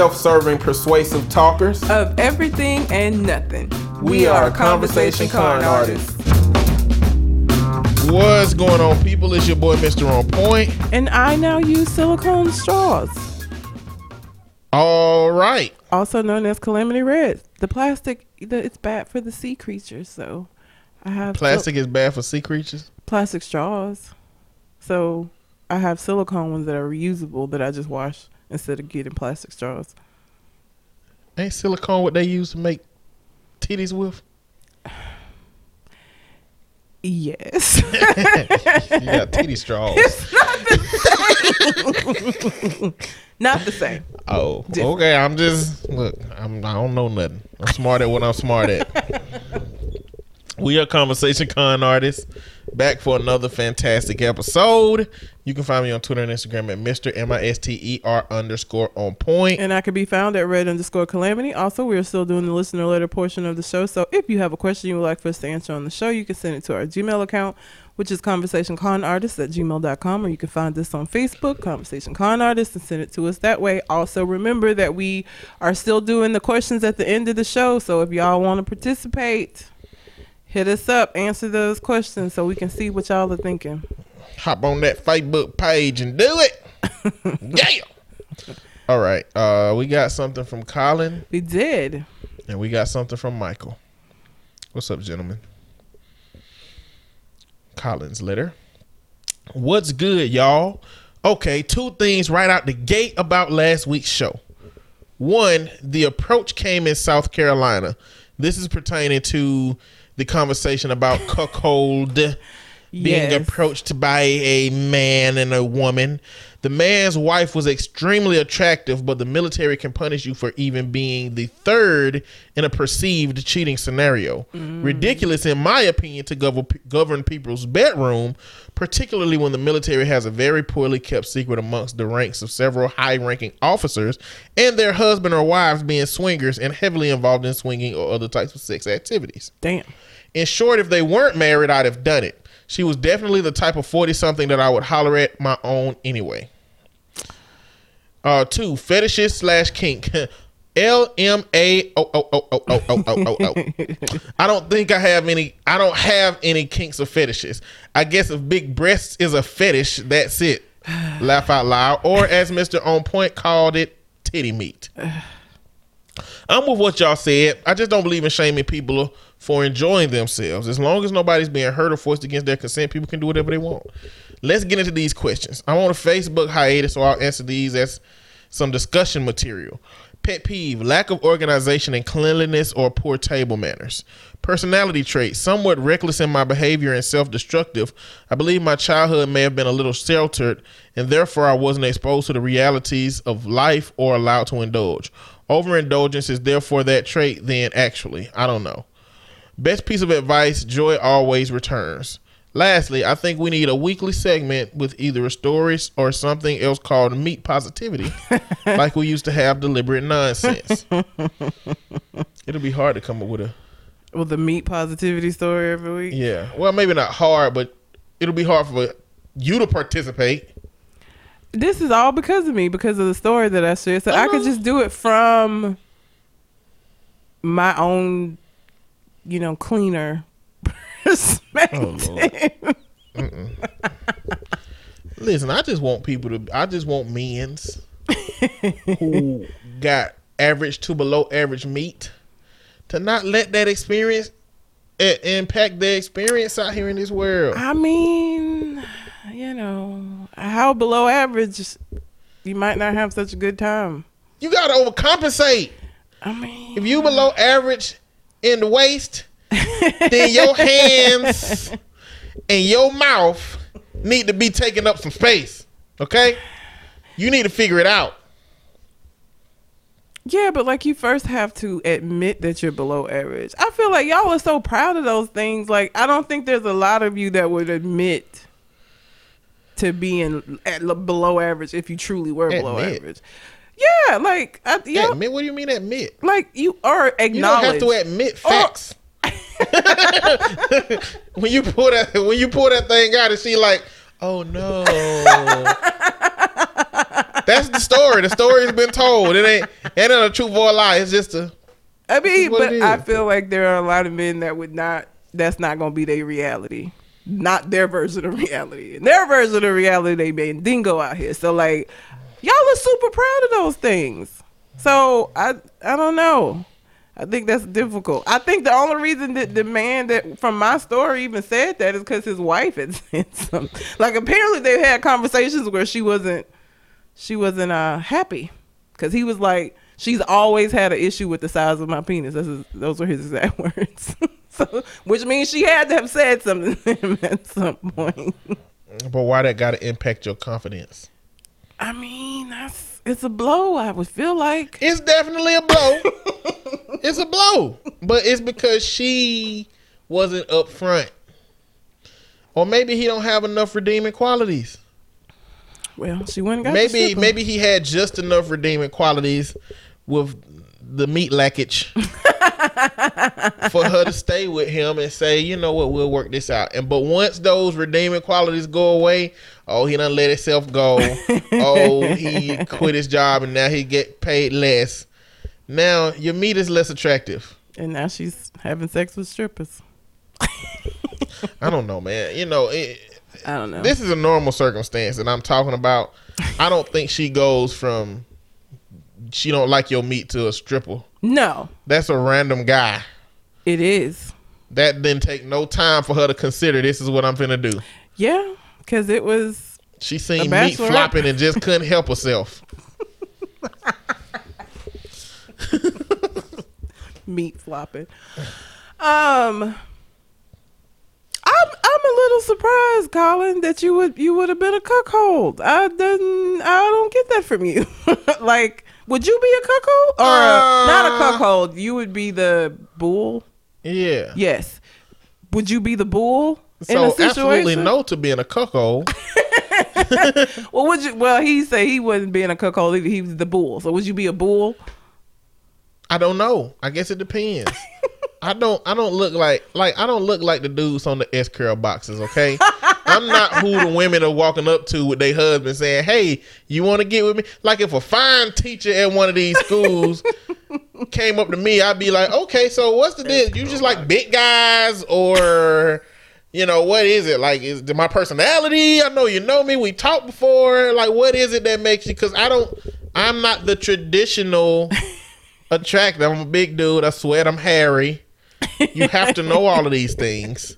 self-serving, persuasive talkers. of everything and nothing. We are Conversation Con Artists. What's going on, people? It's your boy, Mr. On Point. And I now use silicone straws, All right. also known as Calamity Red. The plastic, the, it's bad for the sea creatures, so I have sil- Plastic is bad for sea creatures. plastic straws. So I have silicone ones that are reusable that I just wash instead of getting plastic straws. Ain't silicone what they use to make titties with? Yes. You got titty straws. Not the same. Oh, Different. okay. I'm just look. I'm. I don't know nothing. I'm smart at what I'm smart at. we are conversation con artists. Back for another fantastic episode. You can find me on Twitter and Instagram at Mr. M I S T E R underscore on point. And I can be found at red underscore calamity. Also, we are still doing the listener letter portion of the show. So if you have a question you would like for us to answer on the show, you can send it to our Gmail account, which is conversationconartists at gmail.com, or you can find us on Facebook, Conversation Con Artists, and send it to us that way. Also, remember that we are still doing the questions at the end of the show. So if y'all want to participate, hit us up, answer those questions so we can see what y'all are thinking. hop on that Facebook page and do it. yeah. All right. Uh, we got something from Colin We did. and we got something from Michael. What's up, gentlemen? Colin's letter. What's good, y'all? Okay, two things right out the gate about last week's show. One, the approach came in South Carolina. This is pertaining to the conversation about cuckold being Yes. approached by a man and a woman. The man's wife was extremely attractive, but the military can punish you for even being the third in a perceived cheating scenario. Mm. Ridiculous, in my opinion, to govern, govern people's bedroom, particularly when the military has a very poorly kept secret amongst the ranks of several high ranking officers and their husband or wives being swingers and heavily involved in swinging or other types of sex activities. Damn. In short, if they weren't married, I'd have done it. She was definitely the type of 40 something that I would holler at my own anyway. Uh, two, fetishes slash kink. L M A O O O O O O O O O. I don't think I have any. I don't have any kinks or fetishes. I guess if big breasts is a fetish, that's it. Laugh out loud, or as Mister On Point called it, titty meat. I'm with what y'all said. I just don't believe in shaming people for enjoying themselves. As long as nobody's being hurt or forced against their consent, people can do whatever they want. Let's get into these questions. I'm on a Facebook hiatus, so I'll answer these as some discussion material. Pet peeve, lack of organization and cleanliness or poor table manners. Personality trait, somewhat reckless in my behavior and self destructive. I believe my childhood may have been a little sheltered, and therefore I wasn't exposed to the realities of life or allowed to indulge. Overindulgence is therefore that trait, then actually. I don't know. Best piece of advice joy always returns. Lastly, I think we need a weekly segment with either a story or something else called meat positivity, like we used to have deliberate nonsense. It'll be hard to come up with a Well, the meat positivity story every week. yeah. Well, maybe not hard, but it'll be hard for you to participate. This is all because of me, because of the story that I shared. So I could uh-huh. just do it from my own, you know, cleaner perspective. Oh, Listen, I just want people to. I just want men's who got average to below average meat to not let that experience impact their experience out here in this world. I mean, you know, how below average, you might not have such a good time. You gotta overcompensate. I mean, If you below average in the waist, then your hands and your mouth need to be taking up some space. Okay? You need to figure it out. yeah, but like you first have to admit that you're below average. I feel like y'all are so proud of those things. Like, I don't think there's a lot of you that would admit to being at below average if you truly were below average. Yeah, like, I, yeah, Admit, what do you mean admit? like you are You don't have acknowledged. to admit facts. when you pull that when you pull that thing out and she like, oh no. That's the story. The story's been told. It ain't it ain't a truth or a lie. It's just a I mean, but I feel like there are a lot of men that would not. That's not going to be their reality. Not their version of reality. In their version of reality, they being dingo out here. So like, y'all are super proud of those things. So I I don't know. I think that's difficult. I think the only reason that the man that from my story even said that is because his wife had said something. Like apparently they had conversations where she wasn't she wasn't uh happy because he was like she's always had an issue with the size of my penis. Those were his exact words. so, which means she had to have said something to him at some point. but why that gotta impact your confidence? I mean, that's it's a blow. I would feel like It's definitely a blow. it's a blow. But it's because she wasn't upfront. Or maybe he don't have enough redeeming qualities. well, she went and got the maybe maybe he had just enough redeeming qualities with the meat lackage for her to stay with him and say, you know what, we'll work this out. And but once those redeeming qualities go away, oh, he done let himself go. oh, he quit his job and now he get paid less. Now your meat is less attractive. and now she's having sex with strippers. I don't know, man. You know, it, I don't know. this is a normal circumstance that I'm talking about. I don't think she goes from she don't like your meat to a stripper. no, That's a random guy. it is. That didn't take no time for her to consider this is what I'm finna do. Yeah, because it was She seen meat flopping and just couldn't help herself. meat flopping. Um, I'm I'm a little surprised, Colin, that you would you would have been a cuckold. I didn't. I don't get that from you. like, would you be a cuckold or a, not a Uh. cuckold? You would be the bull. Yeah. Yes. Would you be the bull in So a situation? absolutely no to being a cuckold. Well, would you? Well, he say he wasn't being a cuckold. Either. He was the bull. So would you be a bull? I don't know. I guess it depends. I don't. I don't look like like I don't look like the dudes on the S curl boxes. Okay, I'm not who the women are walking up to with their husband saying, "Hey, you want to get with me?" Like if a fine teacher at one of these schools came up to me, I'd be like, "Okay, so what's the deal? You just like big guys or?" You know what is it like? Is my personality? I know you know me. We talked before. Like, what is it that makes you? Because I don't. I'm not the traditional attractive. I'm a big dude. I sweat. I'm hairy. You have to know all of these things.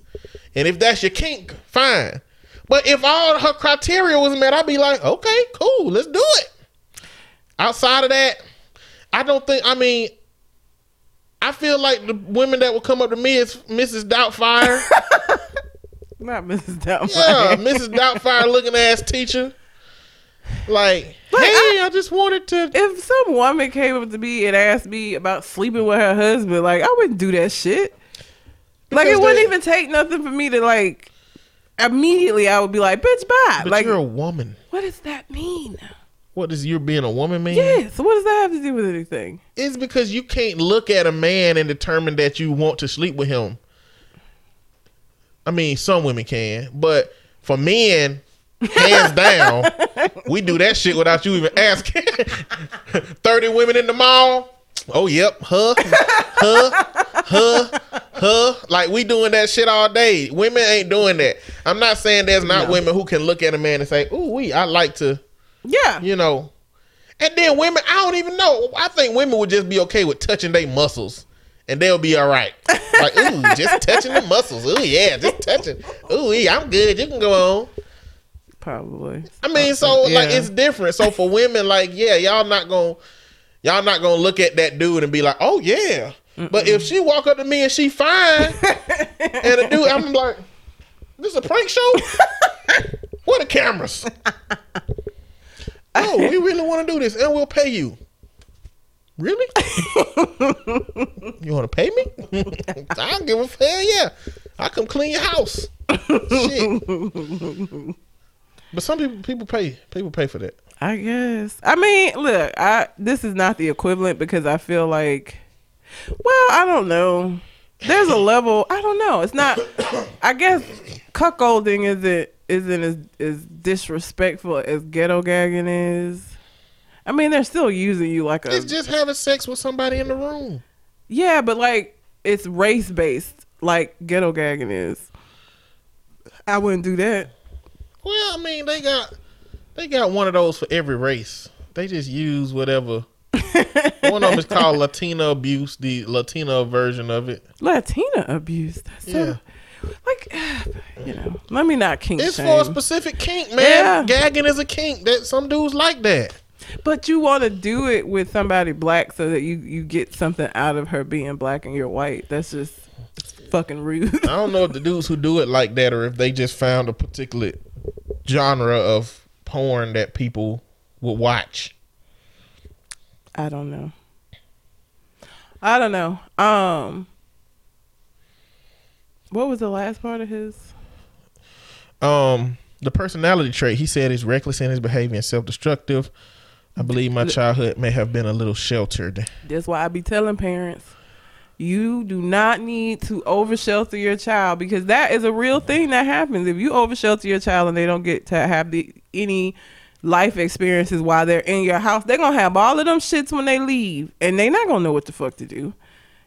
And if that's your kink, fine. But if all her criteria was met, I'd be like, okay, cool, let's do it. Outside of that, I don't think. I mean, I feel like the women that will come up to me is Mrs. Doubtfire. Not Mrs. Doubtfire. yeah, Mrs. Doubtfire looking ass teacher. Like, Like, hey, I- I just wanted to. if some woman came up to me and asked me about sleeping with her husband, like I wouldn't do that shit. Like it wouldn't even take nothing for me to like. Immediately, I would be like, "Bitch, bye." But like, you're a woman. what does that mean? What does you being a woman mean? Yes. What does that have to do with anything? It's because you can't look at a man and determine that you want to sleep with him. I mean, some women can, but for men, hands down, we do that shit without you even asking. 30 women in the mall. Oh, yep. Huh? Huh? Huh? Huh? Like, we doing that shit all day. Women ain't doing that. I'm not saying there's not women who can look at a man and say, ooh, we, I like to Yeah. you know. And then women, I don't even know. I think women would just be okay with touching their muscles, and they'll be all right. Like, ooh, just touching the muscles. Ooh, yeah, just touching. Ooh, yeah, I'm good. You can go on. Probably. I mean, so uh, like Yeah. it's different. So for women, like, yeah, y'all not gonna, y'all not gonna look at that dude and be like, oh yeah. But if she walk up to me and she fine, and a dude, I'm like, this a prank show? Where the cameras? oh, we really want to do this, and we'll pay you. Really? you want to pay me? I don't give a hell yeah. I come clean your house. Shit. But some people people pay people pay for that. I guess. I mean, look, I this is not the equivalent because I feel like well, I don't know. There's a level, I don't know. It's not I guess cuckolding isn't isn't as, as disrespectful as ghetto gagging is. I mean, they're still using you like a It's just having sex with somebody in the room. yeah, but like it's race based, like ghetto gagging is. I wouldn't do that. Well, I mean, they got they got one of those for every race. They just use whatever. one of them is called Latina abuse, the Latina version of it. Latina abuse. That's Yeah. so, like, you know, let me not kink It's shame. for a specific kink, man. Yeah. Gagging is a kink that some dudes like that. But you want to do it with somebody black so that you you get something out of her being black and you're white. That's just fucking rude. I don't know if the dudes who do it like that or if they just found a particular genre of porn that people would watch. I don't know. I don't know. Um, what was the last part of his? Um, the personality trait he said is reckless in his behavior and self-destructive. I believe my childhood may have been a little sheltered. That's why I be telling parents, you do not need to over shelter your child because that is a real thing that happens. If you over shelter your child and they don't get to have the any life experiences while they're in your house, they're gonna have all of them shits when they leave, and they're not gonna know what the fuck to do.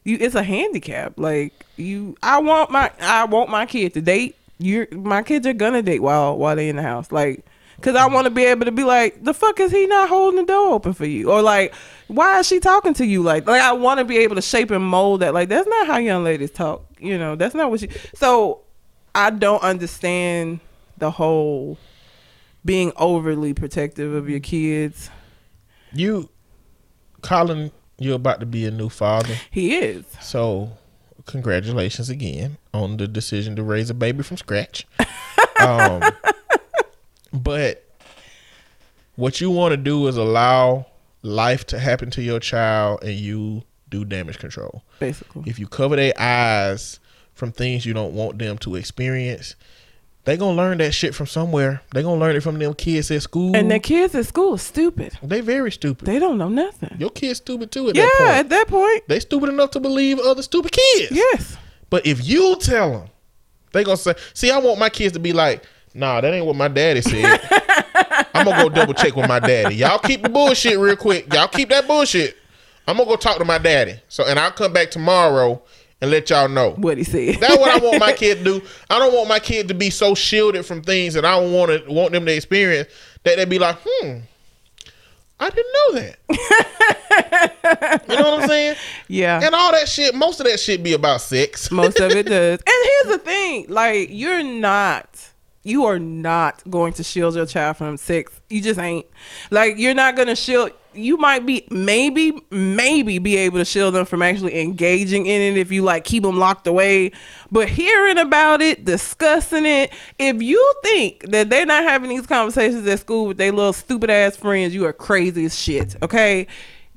You, it's a handicap. Like you, I want my, I want my kid to date. You, my kids are gonna date while while they in the house. Like Cause I want to be able to be like, the fuck is he not holding the door open for you? Or like, why is she talking to you? Like, like I want to be able to shape and mold that. Like, that's not how young ladies talk. You know, that's not what she. So, I don't understand the whole being overly protective of your kids. You, Colin, you're about to be a new father. He is. So, congratulations again on the decision to raise a baby from scratch. um, but what you want to do is allow life to happen to your child and you do damage control. Basically. If you cover their eyes from things you don't want them to experience, they gonna learn that shit from somewhere. They gonna learn it from them kids at school. And the kids at school are stupid. they very stupid. They don't know nothing. Your kids stupid too at yeah, that point. at that point. They stupid enough to believe other stupid kids. Yes. But if you tell them, they gonna say, "See, I want my kids to be like, nah, that ain't what my daddy said. I'm gonna go double check with my daddy. Y'all keep the bullshit real quick. Y'all keep that bullshit. I'm gonna go talk to my daddy. So, and I'll come back tomorrow and let y'all know. What he said. That's what I want my kid to do. I don't want my kid to be so shielded from things that I don't want to want them to experience that they'd be like, hmm, I didn't know that. you know what I'm saying? yeah. And all that shit, most of that shit be about sex. Most of it does. And here's the thing: like, you're not, you are not going to shield your child from sex. You just ain't. Like, you're not gonna shield. You might be, maybe, maybe be able to shield them from actually engaging in it if you like keep them locked away. But hearing about it, discussing it, if you think that they're not having these conversations at school with their little stupid ass friends, you are crazy as shit. Okay,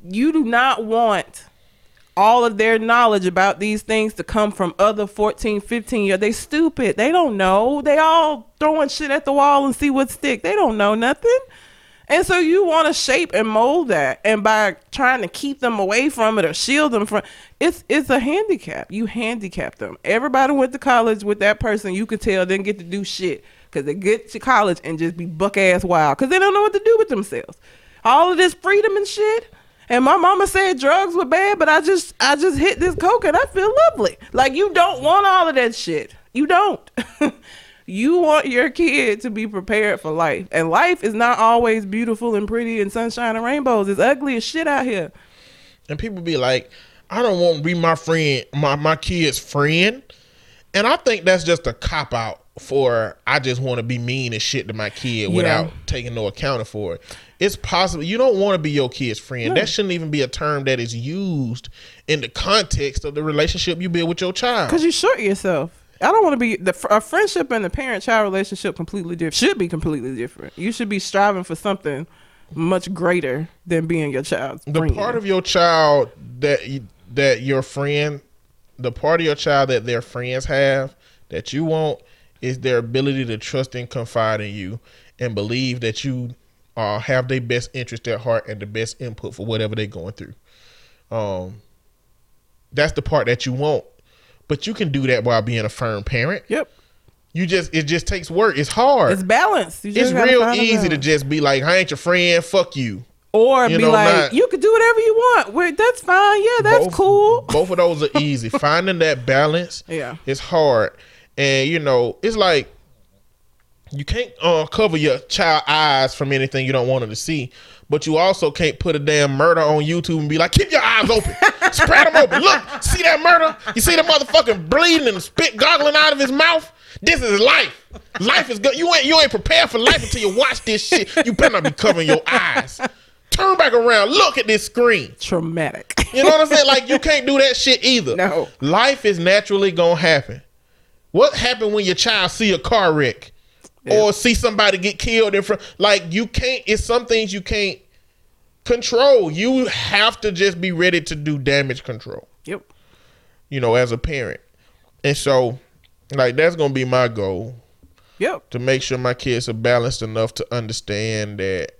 you do not want all of their knowledge about these things to come from other 14 15 year they stupid. They don't know. They all throwing shit at the wall and see what stick. They don't know nothing. And so you want to shape and mold that and by trying to keep them away from it or shield them from it's it's a handicap. You handicap them. Everybody went to college with that person you could tell didn't get to do shit because they get to college and just be buck ass wild because they don't know what to do with themselves. All of this freedom and shit and my mama said drugs were bad, but I just I just hit this coke and I feel lovely. Like you don't want all of that shit. You don't. you want your kid to be prepared for life. And life is not always beautiful and pretty and sunshine and rainbows. It's ugly as shit out here. And people be like, I don't want to be my friend, my, my kid's friend. And I think that's just a cop out for I just want to be mean as shit to my kid Yeah. without taking no account for it. It's possible you don't want to be your kid's friend. That shouldn't even be a term that is used in the context of the relationship you build with your child. Cause you short yourself. I don't want to be the a friendship and the parent-child relationship completely different. Should be completely different. You should be striving for something much greater than being your child's the friend. part of your child that you, that your friend the part of your child that their friends have that you want is their ability to trust and confide in you and believe that you uh, have their best interest at heart and the best input for whatever they're going through um that's the part that you want but you can do that while being a firm parent Yep. you just it just takes work it's hard It's just it's real easy to just be like, I ain't your friend, fuck you. Or You be know, like, not- you could do whatever you want. Wait, that's fine. Yeah, that's both, cool. Both of those are easy. Finding that balance Yeah. it's hard. And you know, it's like you can't uh, cover your child eyes from anything you don't want them to see. But you also can't put a damn murder on YouTube and be like, keep your eyes open. Spread them open. Look, see that murder? You see the motherfucking bleeding and spit goggling out of his mouth? This is life. Life is good. You ain't you ain't prepared for life until you watch this shit. You better not be covering your eyes. Turn back around. Look at this screen. Traumatic. You know what I'm saying? Like you can't do that shit either. No. Life is naturally gonna happen. What happened when your child see a car wreck or see somebody get killed in front? Like you can't. It's some things you can't control. You have to just be ready to do damage control. yep. You know, as a parent, and so like that's gonna be my goal Yep. to make sure my kids are balanced enough to understand that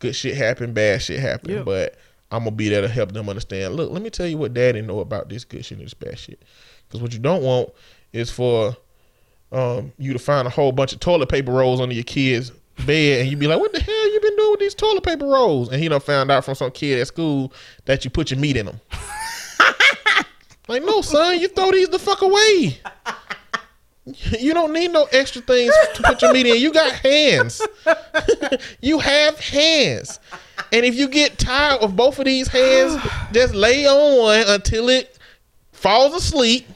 good shit happen, bad shit happen. Yeah. But I'm gonna be there to help them understand. Look, let me tell you what daddy know about this good shit and this bad shit. Because what you don't want is for um, you to find a whole bunch of toilet paper rolls under your kid's bed and you'd be like, what the hell you been doing with these toilet paper rolls? And he done found out from some kid at school that you put your meat in them. like, no, son, you throw these the fuck away. You don't need no extra things to put your meat in. You got hands. you have hands. And if you get tired of both of these hands, just lay on one until it falls asleep.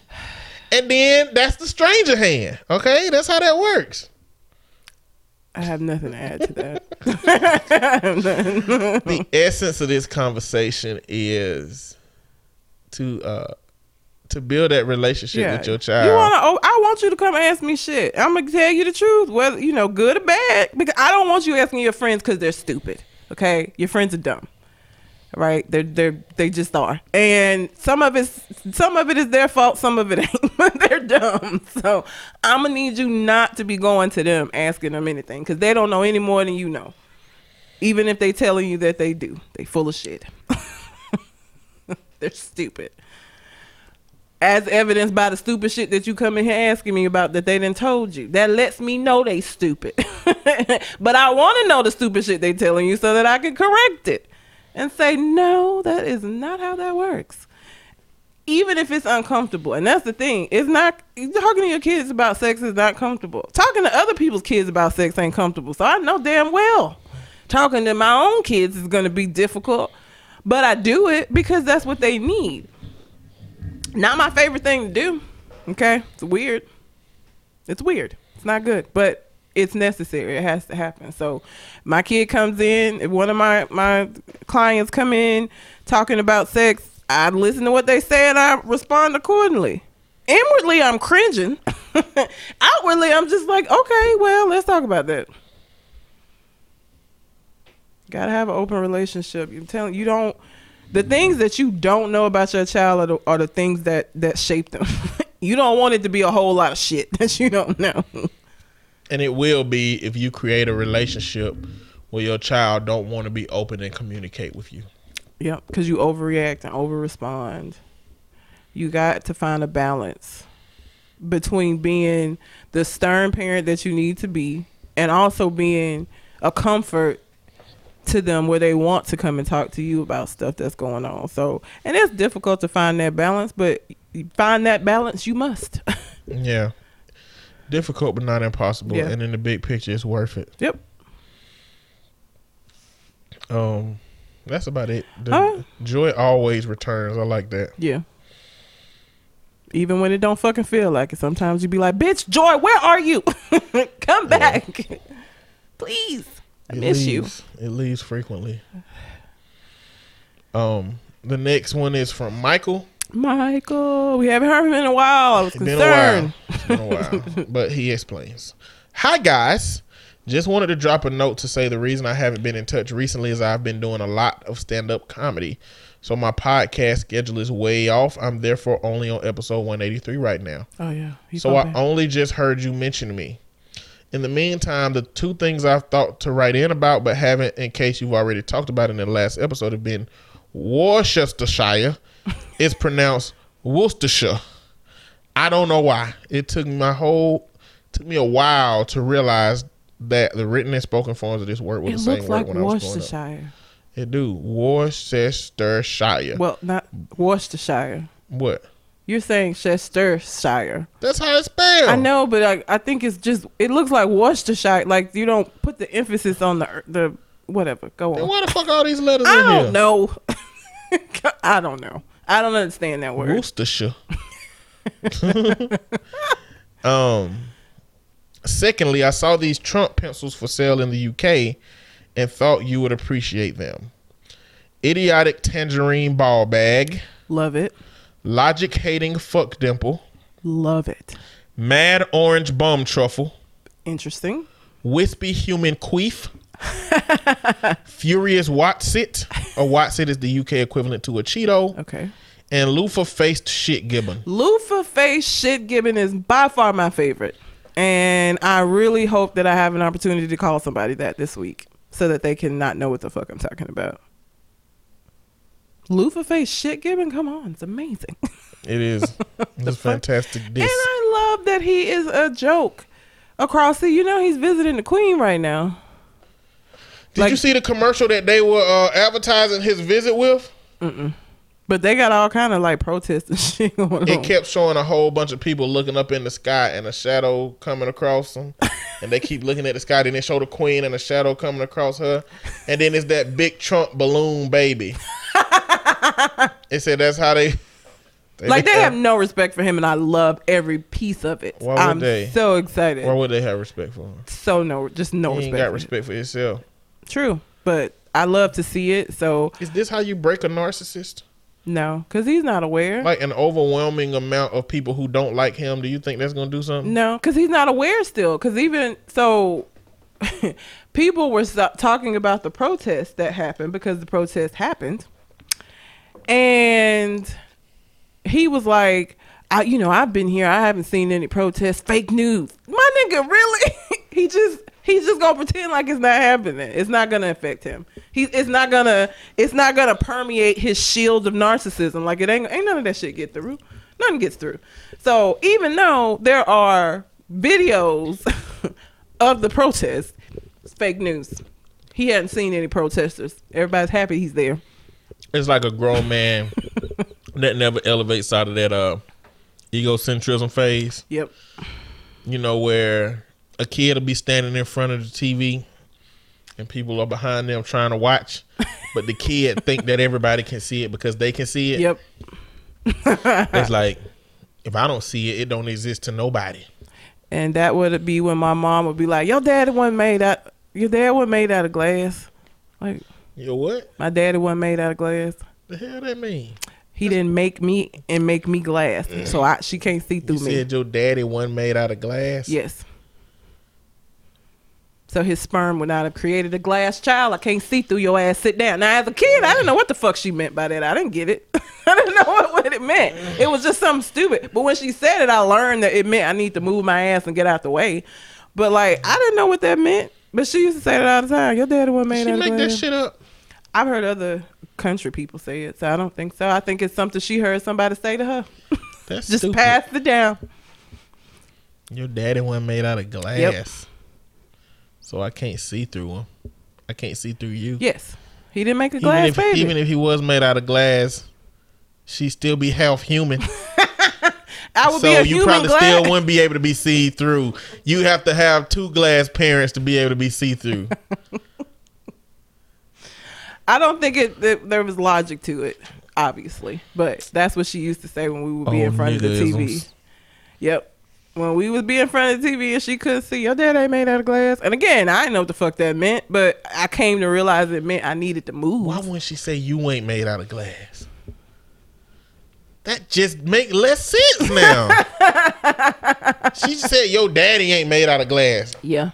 And then that's the stranger hand. Okay? That's how that works. I have nothing to add to that. The essence of this conversation is to uh to build that relationship with your child. You wanna? Oh, I want you to come ask me shit. I'm gonna tell you the truth, whether you know, good or bad. Because I don't want you asking your friends because they're stupid. Okay, your friends are dumb. Right? They're they're they just are. And some of it's some of it is their fault. Some of it ain't. They're dumb. So I'm gonna need you not to be going to them asking them anything because they don't know any more than you know. Even if they telling you that they do, they full of shit. they're stupid as evidenced by the stupid shit that you come in here asking me about that they didn't told you. That lets me know they stupid. but I want to know the stupid shit they telling you so that I can correct it and say, no, that is not how that works. Even if it's uncomfortable. And that's the thing. It's not talking to your kids about sex is not comfortable. Talking to other people's kids about sex ain't comfortable. So I know damn well talking to my own kids is going to be difficult. But I do it because that's what they need. Not my favorite thing to do. Okay? It's weird. It's weird. It's not good, but it's necessary. It has to happen. So my kid comes in, if one of my my clients come in talking about sex, I listen to what they say and I respond accordingly. Inwardly, I'm cringing. Outwardly, I'm just like, okay, well, let's talk about that. Gotta have an open relationship. You telling you don't the things that you don't know about your child are the, are the things that that shape them. you don't want it to be a whole lot of shit that you don't know. And it will be if you create a relationship where your child don't want to be open and communicate with you. Yep, because you overreact and over respond. You got to find a balance between being the stern parent that you need to be and also being a comfort to them where they want to come and talk to you about stuff that's going on. So, and it's difficult to find that balance, but find that balance you must. Yeah. Difficult but not impossible. Yeah. And in the big picture it's worth it. yep. Um that's about it. Joy always returns. I like that. Yeah. Even when it don't fucking feel like it, sometimes you be like, "Bitch, Joy, where are you? Come back, please. I It miss you." It leaves frequently. Um the next one is from Michael. Michael, we haven't heard him in a while. I was It's been a while. concerned. Been a while. but he explains. Hi guys. Just wanted to drop a note to say the reason I haven't been in touch recently is I've been doing a lot of stand up comedy. So my podcast schedule is way off. I'm therefore only on episode 183 right now. Oh yeah. he So I only just heard you mention me. In the meantime, the two things I've thought to write in about but haven't in case you've already talked about in the last episode have been Worcestershire. It's pronounced Worcestershire. I don't know why. It took my whole took me a while to realize that the written and spoken forms of this word were it the same looks word like when I was growing up. Worcestershire. It do Worcestershire. Well, not Worcestershire. what? You're saying Chestershire. That's how it's spelled. I know, but I, I think it's just it looks like Worcestershire. Like you don't put the emphasis on the the whatever. Go Then on. why the fuck all these letters I don't know. I don't know. I don't understand that word. Worcestershire. um. Secondly, I saw these Trump pencils for sale in the UK, and thought you would appreciate them. Idiotic tangerine ball bag, Love it. logic hating fuck dimple, Love it. mad orange bum truffle, Interesting. wispy human queef, furious Wotsit, or Wotsit is the UK equivalent to a Cheeto, Okay. and loofah faced shit gibbon. Loofah Faced shit gibbon is by far my favorite. And I really hope that I have an opportunity to call somebody that this week so that they can not know what the fuck I'm talking about. Loofah face shit gibbon, come on, it's amazing. It is. It's a fantastic and. I love that he is a joke across the you know he's visiting the queen right now. Did like- you see the commercial that they were uh, advertising his visit with? But they got all kind of like protests and shit going on. It kept showing a whole bunch of people looking up in the sky and a shadow coming across them. and they keep looking at the sky. Then they show the queen and a shadow coming across her. And then it's that big Trump balloon baby. it said that's how they. like they have no respect for him and I love every piece of it. Why would I'm they? so excited. Why would they have respect for him? so no just no He ain't respect. got for respect for himself. True, but I love to see it. So Is this how you break a narcissist? no, because he's not aware. Like an overwhelming amount of people who don't like him. Do you think that's gonna do something? no, because he's not aware still. Because even so, people were talking about the protest that happened because the protest happened, and he was like, I, you know, I've been here. I haven't seen any protests. Fake news. My nigga, really? he just he's just gonna pretend like it's not happening. It's not gonna affect him. He it's not gonna it's not gonna permeate his shield of narcissism. Like it ain't ain't none of that shit get through. Nothing gets through. So even though there are videos of the protest, it's fake news. He hadn't seen any protesters. Everybody's happy he's there. It's like a grown man that never elevates out of that uh egocentrism phase. Yep. You know, where a kid will be standing in front of the TV and people are behind them trying to watch, but the kid think that everybody can see it because they can see it. Yep. It's like if I don't see it, it don't exist to nobody. And that would be when my mom would be like, "Your daddy wasn't made out. Your dad wasn't made out of glass. Like You know what? my daddy wasn't made out of glass. The hell that mean? He didn't make me and make me glass, so I she can't see You through me. said your daddy wasn't made out of glass. Yes. So his sperm would not have created a glass child. I can't see through your ass. Sit down. Now, as a kid, I didn't know what the fuck she meant by that. I didn't get it. I didn't know what, what it meant. It was just something stupid. But when she said it, I learned that it meant I need to move my ass and get out the way. But like, I didn't know what that meant. But she used to say that all the time. Your daddy wasn't made She out of make that shit up. I've heard other country people say it, so I don't think so. I think it's something she heard somebody say to her. That's Just stupid. pass it down. Your daddy wasn't made out of glass. So I can't see through him. I can't see through you. Yes. He didn't make a even glass if baby. even if he was made out of glass, she'd still be half human. I would so be a you human probably glass. still wouldn't be able to be see through. You have to have two glass parents to be able to be see through. I don't think it that there was logic to it, obviously, but that's what she used to say when we would be in Oh, front of the TV. Yep. When we was be in front of the TV and she couldn't see, your dad ain't made out of glass. And again, I didn't know what the fuck that meant, but I came to realize it meant I needed to move. Why wouldn't she say you ain't made out of glass? That just make less sense now. she said your daddy ain't made out of glass. Yeah.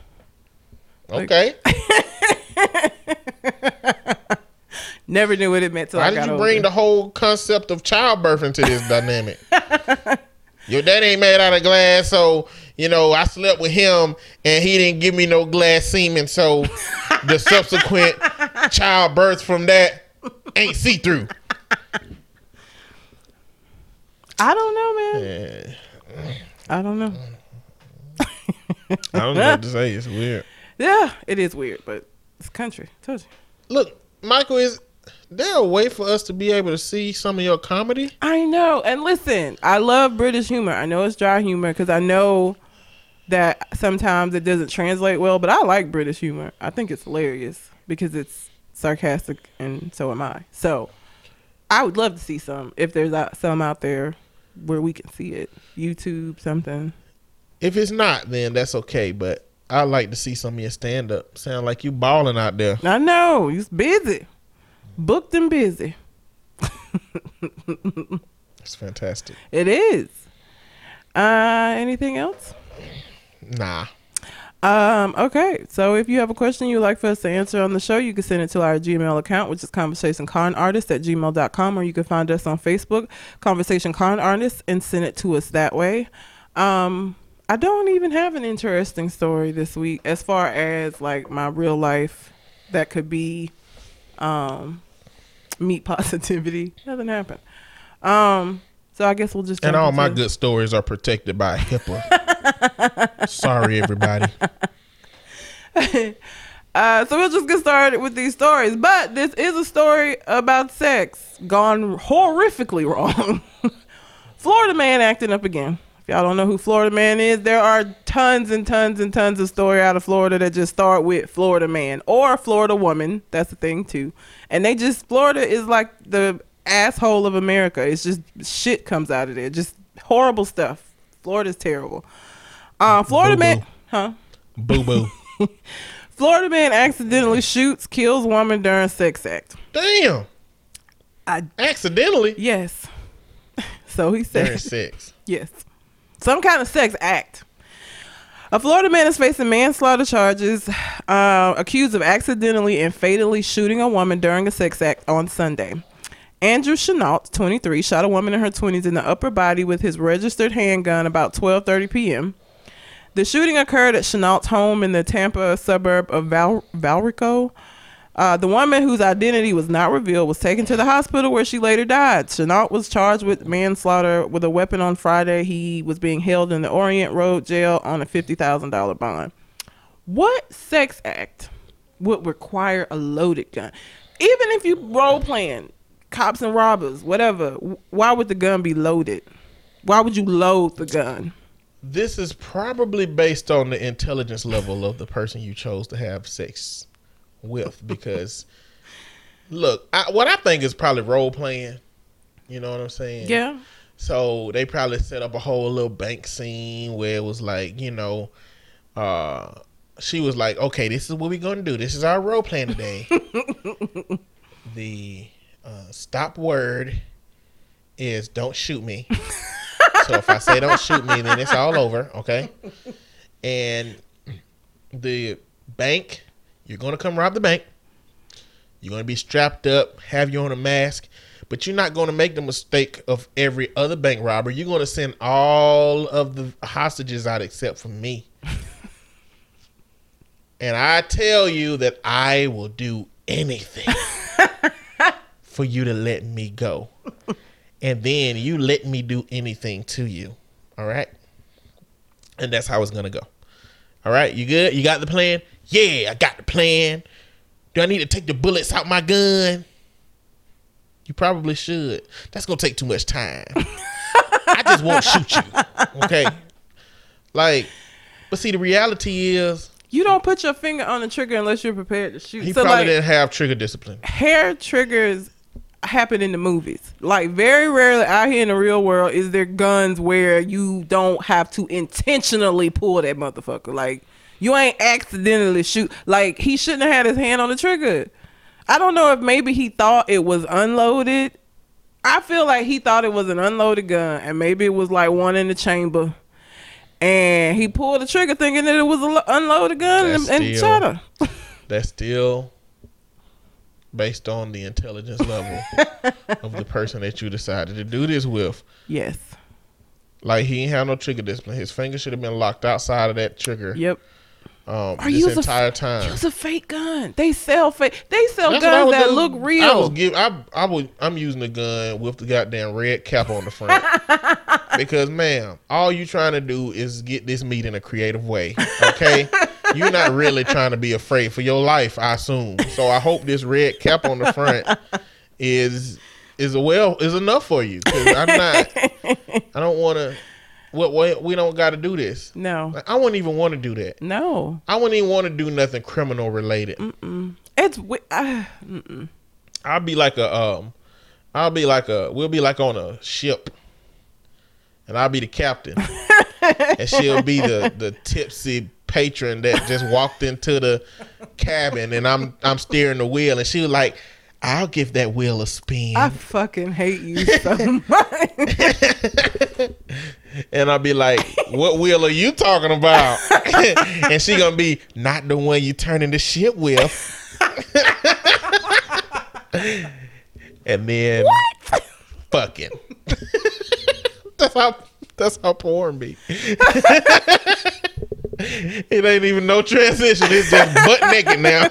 Okay. Never knew what it meant Why I did you bring the whole concept of childbirth into this dynamic? Your daddy ain't made out of glass, so you know I slept with him and he didn't give me no glass semen, so the subsequent childbirth from that ain't see through. I don't know, man. I don't know. I don't know what to say. It's weird. Yeah, it is weird, but it's country. Told you. Look, Michael, is there a way for us to be able to see some of your comedy? I know. And listen, I love British humor. I know it's dry humor because I know that sometimes it doesn't translate well, but I like British humor. I think it's hilarious because it's sarcastic and so am I. So I would love to see some if there's some out there where we can see it. YouTube, something. If it's not, then that's okay. But I'd like to see some of your stand up. Sound like you balling out there. I know. He's busy. Booked and busy. That's fantastic. It is. Uh anything else? Nah. Um, okay. So if you have a question you'd like for us to answer on the show, you can send it to our Gmail account, which is conversationconartist at gmail.com, or you can find us on Facebook, Conversation Con Artist, and send it to us that way. Um, I don't even have an interesting story this week as far as like my real life that could be um meat positivity. Nothing happened. Um, so I guess we'll just And all my good stories are protected by HIPAA. Sorry, everybody. Uh, so we'll just get started with these stories. But this is a story about sex gone horrifically wrong. Florida man acting up again. If y'all don't know who Florida man is, there are tons and tons and tons of story out of Florida that just start with Florida man or Florida woman. That's the thing too. And they just Florida is like the asshole of America. It's just shit comes out of there. Just horrible stuff. Florida's terrible. Uh, Florida man, Boo-boo. huh? Boo boo. Florida man accidentally shoots, kills woman during sex act. Damn. I Accidentally. yes. So he During sex. yes. Some kind of sex act. A Florida man is facing manslaughter charges, uh, accused of accidentally and fatally shooting a woman during a sex act on Sunday. Andrew Chenault, 23, shot a woman in her 20s in the upper body with his registered handgun about 12:30 p.m. The shooting occurred at Chenault's home in the Tampa suburb of Val- Valrico. Uh, the woman whose identity was not revealed was taken to the hospital where she later died. Chenault was charged with manslaughter with a weapon on Friday. He was being held in the Orient Road jail on a $50,000 bond. What sex act would require a loaded gun? Even if you role playing cops and robbers, whatever, why would the gun be loaded? Why would you load the gun? This is probably based on the intelligence level of the person you chose to have sex with. Because, look, I, what I think is probably role playing. You know what I'm saying? Yeah. So they probably set up a whole little bank scene where it was like, you know, uh, she was like, "Okay, this is what we're gonna do. This is our role plan today." the uh, stop word is "Don't shoot me." so if I say "Don't shoot me," then it's all over. Okay, and the bank, you're gonna come rob the bank. You're gonna be strapped up, have you on a mask, but you're not gonna make the mistake of every other bank robber. You're gonna send all of the hostages out except for me. and I tell you that I will do anything for you to let me go. And then you let me do anything to you. All right? And that's how it's gonna go. All right, you good? You got the plan? Yeah, I got the plan. Do I need to take the bullets out my gun? You probably should. That's gonna take too much time. I just won't shoot you. Okay. Like, but see, the reality is You don't put your finger on the trigger unless you're prepared to shoot. he so probably like didn't have trigger discipline. hair triggers happen in the movies. Like very rarely out here in the real world is there guns where you don't have to intentionally pull that motherfucker. Like you ain't accidentally shoot. Like he shouldn't have had his hand on the trigger. I don't know if maybe he thought it was unloaded. I feel like he thought it was an unloaded gun and maybe it was like one in the chamber. And he pulled the trigger thinking that it was an unloaded gun and, That's and shot her. That's still based on the intelligence level of the person that you decided to do this with. Yes. Like he ain't have no trigger discipline. His finger should have been locked outside of that trigger Yep. Um, Or this use a- entire time. Use a fake gun. They sell fake. They sell That's guns that gonna- look I real. was give. I I was. I'm using a gun with the goddamn red cap on the front because, ma'am, all you trying to do is get this meat in a creative way. Okay, you're not really trying to be afraid for your life, I assume. So I hope this red cap on the front is is well is enough for you. Cause I'm not. I don't want to. What what we don't got to do this. No, Like, I wouldn't even want to do that. no. I wouldn't even want to do nothing criminal related. It's wi- uh, I'll be like a um, I'll be like a we'll be like on a ship, and I'll be the captain, and she'll be the the tipsy patron that just walked into the cabin, and I'm I'm steering the wheel, and she was like, "I'll give that wheel a spin," I fucking hate you so much. and I'll be like, "What wheel are you talking about?" and she gonna be not the one you turning the shit with. and then fucking. that's how that's how porn be. it ain't even no transition. It's just butt naked now.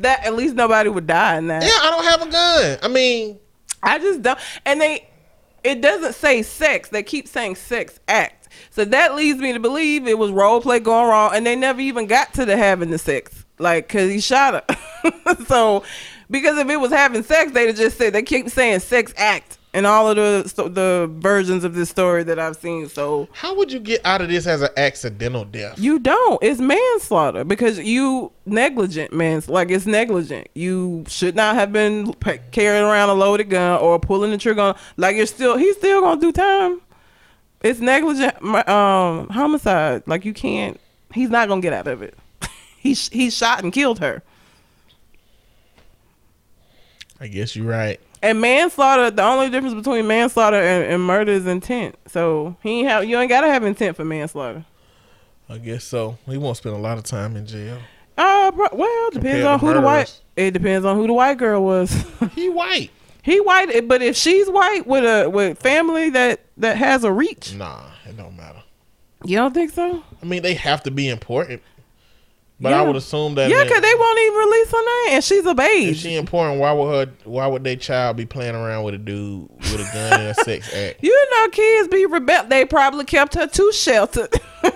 that at least nobody would die in that. yeah, I don't have a gun. I mean, I just don't. And they, it doesn't say sex. They keep saying sex act. So that leads me to believe it was role play going wrong, and they never even got to the having the sex, like because he shot her. so because if it was having sex, they'd just said they keep saying sex act in all of the so, the versions of this story that I've seen. So how would you get out of this as an accidental death? you don't. It's manslaughter because you negligent mans like it's negligent. You should not have been carrying around a loaded gun or pulling the trigger on. Like you're still he's still gonna do time. It's negligent um homicide. Like you can't. He's not gonna get out of it. he he shot and killed her. I guess you're right. And manslaughter, the only difference between manslaughter and, and murder is intent. So he ain't have you ain't gotta have intent for manslaughter. I guess so. He won't spend a lot of time in jail. Uh, pro- well, depends on who the white. It depends on who the white girl was. He white. he white, but if she's white with a with family that that has a reach, Nah, it don't matter. you don't think so? I mean, they have to be important, but I would assume that. Yeah, because they won't even release her name, and she's of If age. she important, why would her? Why would their child be playing around with a dude with a gun and a sex act? You know, kids be rebel. They probably kept her too sheltered, and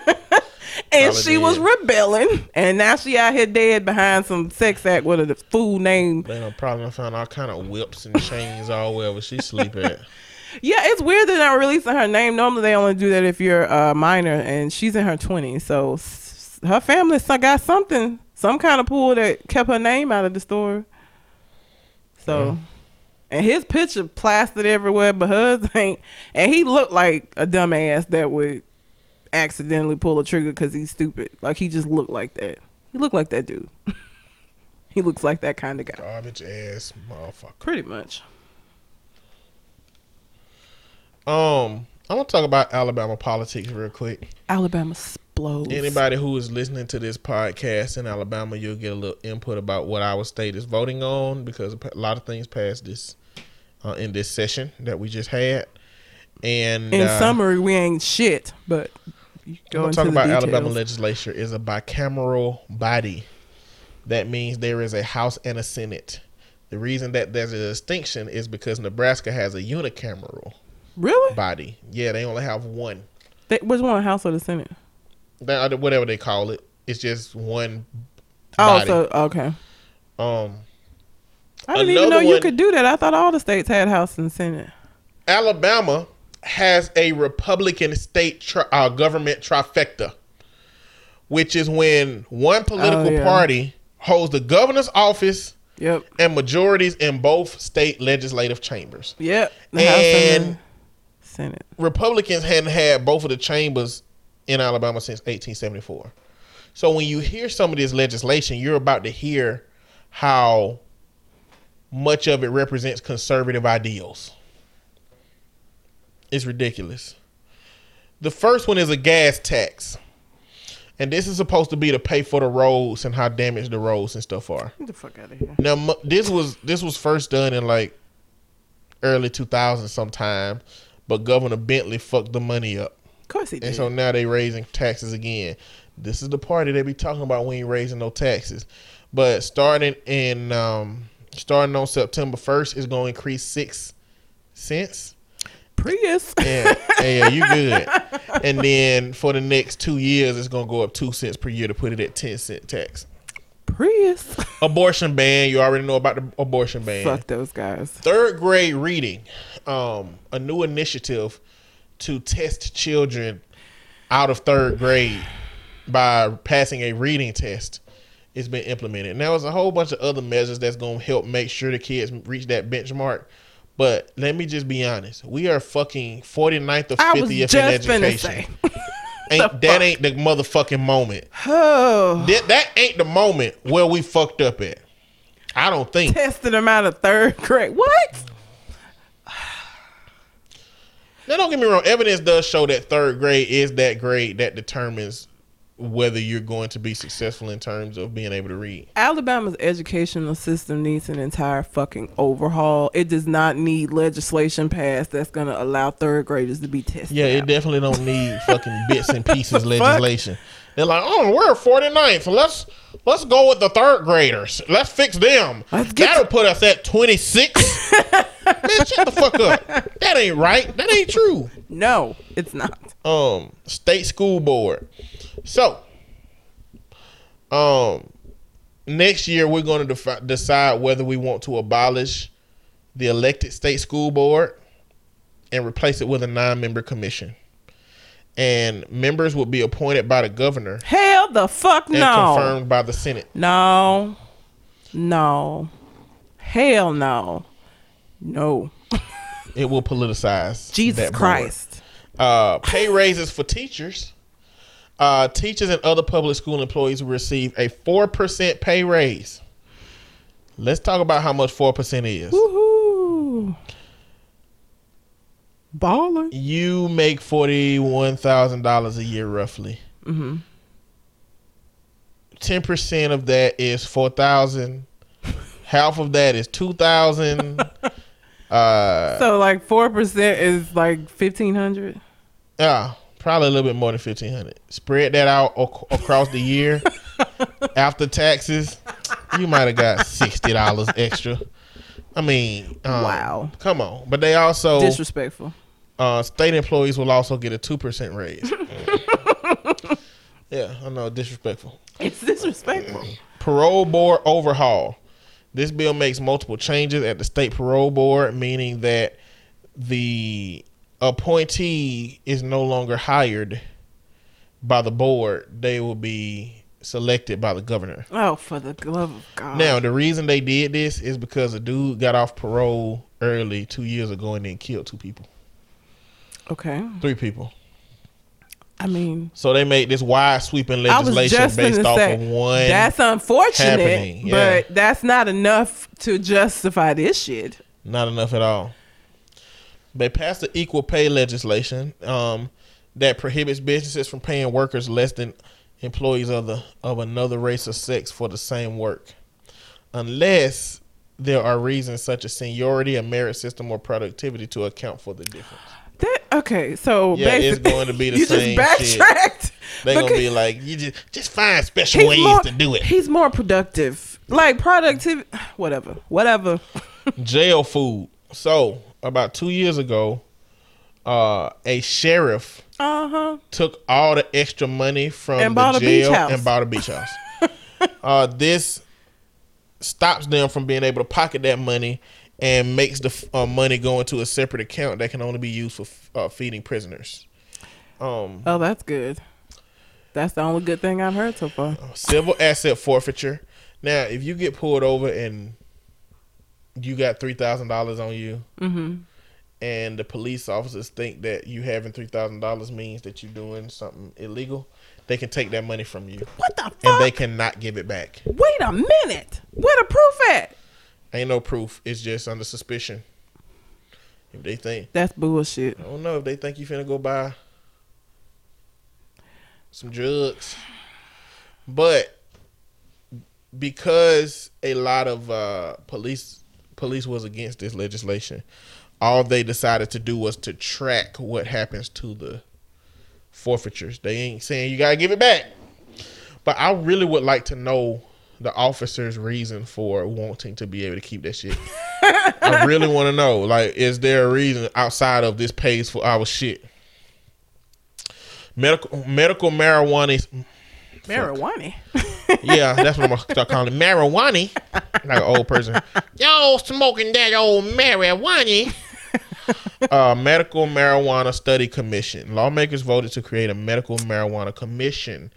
Probably she was rebelling, and now she out here dead behind some sex act with a fool name. They done probably found all kind of whips and chains all wherever she sleep at. Yeah, it's weird they're not releasing her name. Normally, they only do that if you're a minor, and she's in her 20s. So her family got something, some kind of pull that kept her name out of the story. So, and his picture plastered everywhere, but hers ain't. And he looked like a dumbass that would accidentally pull a trigger because he's stupid. Like he just looked like that. He looked like that dude. he looks like that kind of guy. Garbage ass motherfucker. Pretty much. Um, I want to talk about Alabama politics real quick. Alabama explodes. Anybody who is listening to this podcast in Alabama, you'll get a little input about what our state is voting on because a lot of things passed this uh, in this session that we just had. And In uh, summary, we ain't shit, but you go I'm talking about details. Alabama legislature is a bicameral body. That means there is a House and a Senate. The reason that there's a distinction is because Nebraska has a unicameral Really? body. Yeah, they only have one. They, which one, House or the Senate? That- Whatever they call it, it's just one. Oh, Body. so okay. Um, I didn't even know you could do that. I thought all the states had House and Senate. Alabama has a Republican state tri- uh, government trifecta, which is when one political Oh, yeah. party holds the governor's office Yep. and majorities in both state legislative chambers. Yep. The And Senate. Republicans hadn't had both of the chambers in Alabama since 1874. So when you hear some of this legislation, you're about to hear how much of it represents conservative ideals. It's ridiculous. The first one is a gas tax. And this is supposed to be to pay for the roads and how damaged the roads and stuff are. Get the fuck out of here. Now this was this was first done in like early 2000 sometime, but Governor Bentley fucked the money up, Of course he did. and so now they raising taxes again. This is the party they be talking about when you raising no taxes, but starting in um starting on September 1st is going to increase six cents, Prius. and yeah, you good. And then for the next two years, it's gonna go up two cents per year to put it at ten cent tax. Prius. Abortion ban. You already know about the abortion ban. Fuck those guys. Third grade reading. Um, a new initiative to test children out of third grade by passing a reading test it's been implemented. Now there's a whole bunch of other measures that's gonna help make sure the kids reach that benchmark. But let me just be honest. We are fucking 49th or I was 50th in education. Ain't, that ain't the motherfucking moment. Oh, That, that ain't the moment where we fucked up at. I don't think. testing them out of third grade. What? Now, don't get me wrong. Evidence does show that third grade is that grade that determines whether you're going to be successful in terms of being able to read. Alabama's educational system needs an entire fucking overhaul. It does not need legislation passed that's going to allow third graders to be tested. Yeah, it out. definitely don't need fucking bits and pieces legislation. They're like, oh, we're 49th. Let's let's go with the third graders. Let's fix them. Let's That'll put us at 26. Man, shut the fuck up. That ain't right. That ain't true. No, it's not. um state school board. So, um, next year we're going to defi- decide whether we want to abolish the elected state school board and replace it with a nine-member commission. And members will be appointed by the governor Hell the fuck and no. confirmed by the Senate. No. No. Hell no. No. It will politicize. Jesus. Christ. uh, pay raises for teachers. Uh, teachers and other public school employees will receive a four percent pay raise. Let's talk about how much four percent is. Woohoo. Baller. You make forty one thousand dollars a year, roughly. Mm-hmm. Ten percent of that is four thousand. Half of that is two thousand. uh, So like four percent is like fifteen hundred. yeah, probably a little bit more than fifteen hundred. Spread that out ac- across the year after taxes. You might have got sixty dollars extra. I mean, um, Wow. Come on, but they also Disrespectful. Uh, state employees will also get a two percent raise. yeah, I know, disrespectful. It's disrespectful. Parole board overhaul. This bill makes multiple changes at the state parole board, meaning that the appointee is no longer hired by the board; they will be selected by the governor. Oh, for the love of God. Now, the reason they did this is because a dude got off parole early two years ago and then killed two people, Okay. three people. I mean, So they made this wide sweeping legislation based off say of one. that's unfortunate, happening, yeah. but that's not enough to justify this shit. Not enough at all. They passed the equal pay legislation um, that prohibits businesses from paying workers less than employees of the of another race or sex for the same work, unless there are reasons such as seniority, a merit system, or productivity to account for the difference. That okay, so Yeah, it's going to be the you same just shit. backtracked. They're gonna be like, you just just find special ways more, to do it. He's more productive. Like productivity, whatever, whatever. jail food. So about two years ago, uh, a sheriff Uh huh. took all the extra money from And the bought a beach jail and bought a beach house. uh, this stops them from being able to pocket that money and makes the uh, money go into a separate account that can only be used for f- uh, feeding prisoners. Um, Oh, that's good. That's the only good thing I've heard so far. civil asset forfeiture. Now, if you get pulled over and you got three thousand dollars on you, Mm-hmm. and the police officers think that you having three thousand dollars means that you're doing something illegal, they can take that money from you What the fuck? and they cannot give it back. Wait a minute. Where the proof at? Ain't no proof. It's just under suspicion. If they think, That's bullshit. I don't know if they think you finna go buy some drugs, but because a lot of uh, police police was against this legislation, all they decided to do was to track what happens to the forfeitures. They ain't saying you gotta give it back, but I really would like to know the officer's reason for wanting to be able to keep that shit. I really want to know. Like, is there a reason outside of this pays for our shit? Medical medical marijuana. is- Marijuana. Yeah, that's what I'm gonna start calling it. marijuana. Like an old person. Yo, smoking that old marijuana. uh, medical marijuana study commission. Lawmakers voted to create a medical marijuana commission.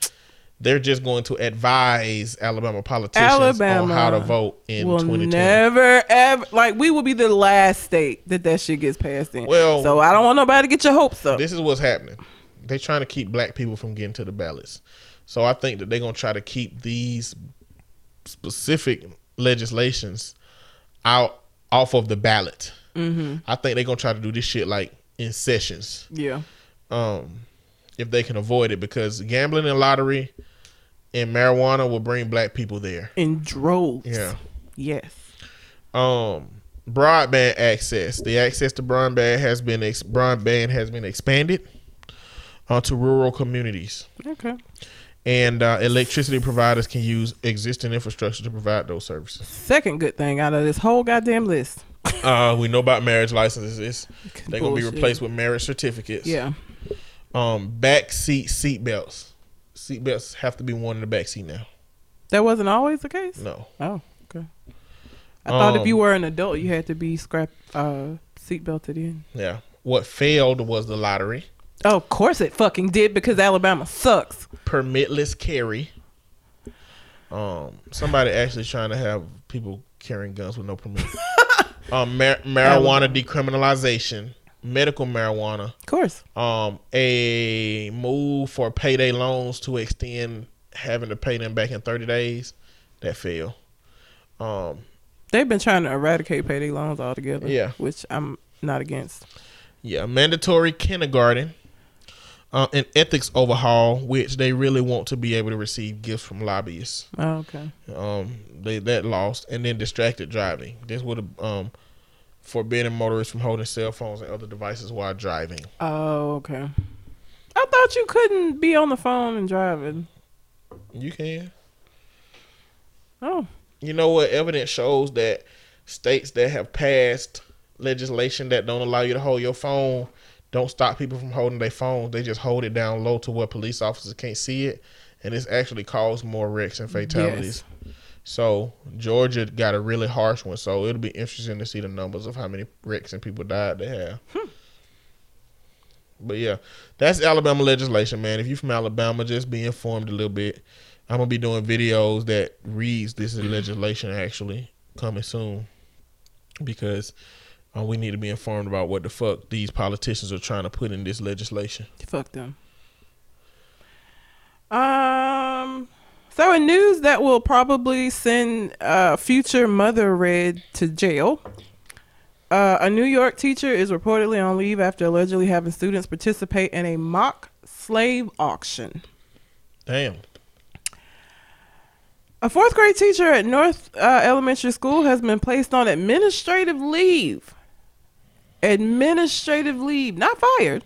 They're just going to advise Alabama politicians Alabama on how to vote in will 2020. never ever like we will be the last state that that shit gets passed in. Well- so I don't want nobody to get your hopes up. this is what's happening. They're trying to keep black people from getting to the ballots. So I think that they're gonna try to keep these specific legislations out off of the ballot. Mm-hmm. I think they're gonna try to do this shit like in sessions, yeah. um, if they can avoid it, because gambling and lottery and marijuana will bring black people there. In droves. Yeah. Yes. um broadband access the access to broadband has been ex- broadband has been expanded uh, rural communities Okay. and uh, electricity providers can use existing infrastructure to provide those services Second good thing out of this whole goddamn list. uh, we know about marriage licenses they're gonna be replaced with marriage certificates Yeah. Um back seat seat belts seat belts have to be worn in the back seat now That wasn't always the case? no Oh, okay. I thought if Um, you were an adult, you had to be scrap uh, seatbelted in. yeah what failed was the lottery Oh, of course it fucking did because Alabama sucks. permitless carry. Um, somebody actually trying to have people carrying guns with no permit. um, mar- marijuana decriminalization, medical marijuana. Of course. Um, a move for payday loans to extend having to pay them back in thirty days. That failed. Um, They've been trying to eradicate payday loans altogether. Yeah. Which I'm not against. yeah, mandatory kindergarten. Uh, an ethics overhaul, which they really want to be able to receive gifts from lobbyists. Oh, okay. um they that lost and then distracted driving this would have um forbidden motorists from holding cell phones and other devices while driving. Oh, okay. I thought you couldn't be on the phone and driving. you can. Oh, you know what? Evidence shows that states that have passed legislation that don't allow you to hold your phone don't stop people from holding their phones. They just hold it down low to where police officers can't see it and it's actually caused more wrecks and fatalities so georgia got a really harsh one so it'll be interesting to see the numbers of how many wrecks and people died they have but yeah that's alabama legislation man if you're from alabama just be informed a little bit i'm gonna be doing videos that reads this legislation actually coming soon because uh, we need to be informed about what the fuck these politicians are trying to put in this legislation fuck them. Um. So, in news that will probably send uh, future Mother Red to jail, uh, a New York teacher is reportedly on leave after allegedly having students participate in a mock slave auction. damn A fourth grade teacher at North uh, Elementary School has been placed on administrative leave. Administrative leave, not fired,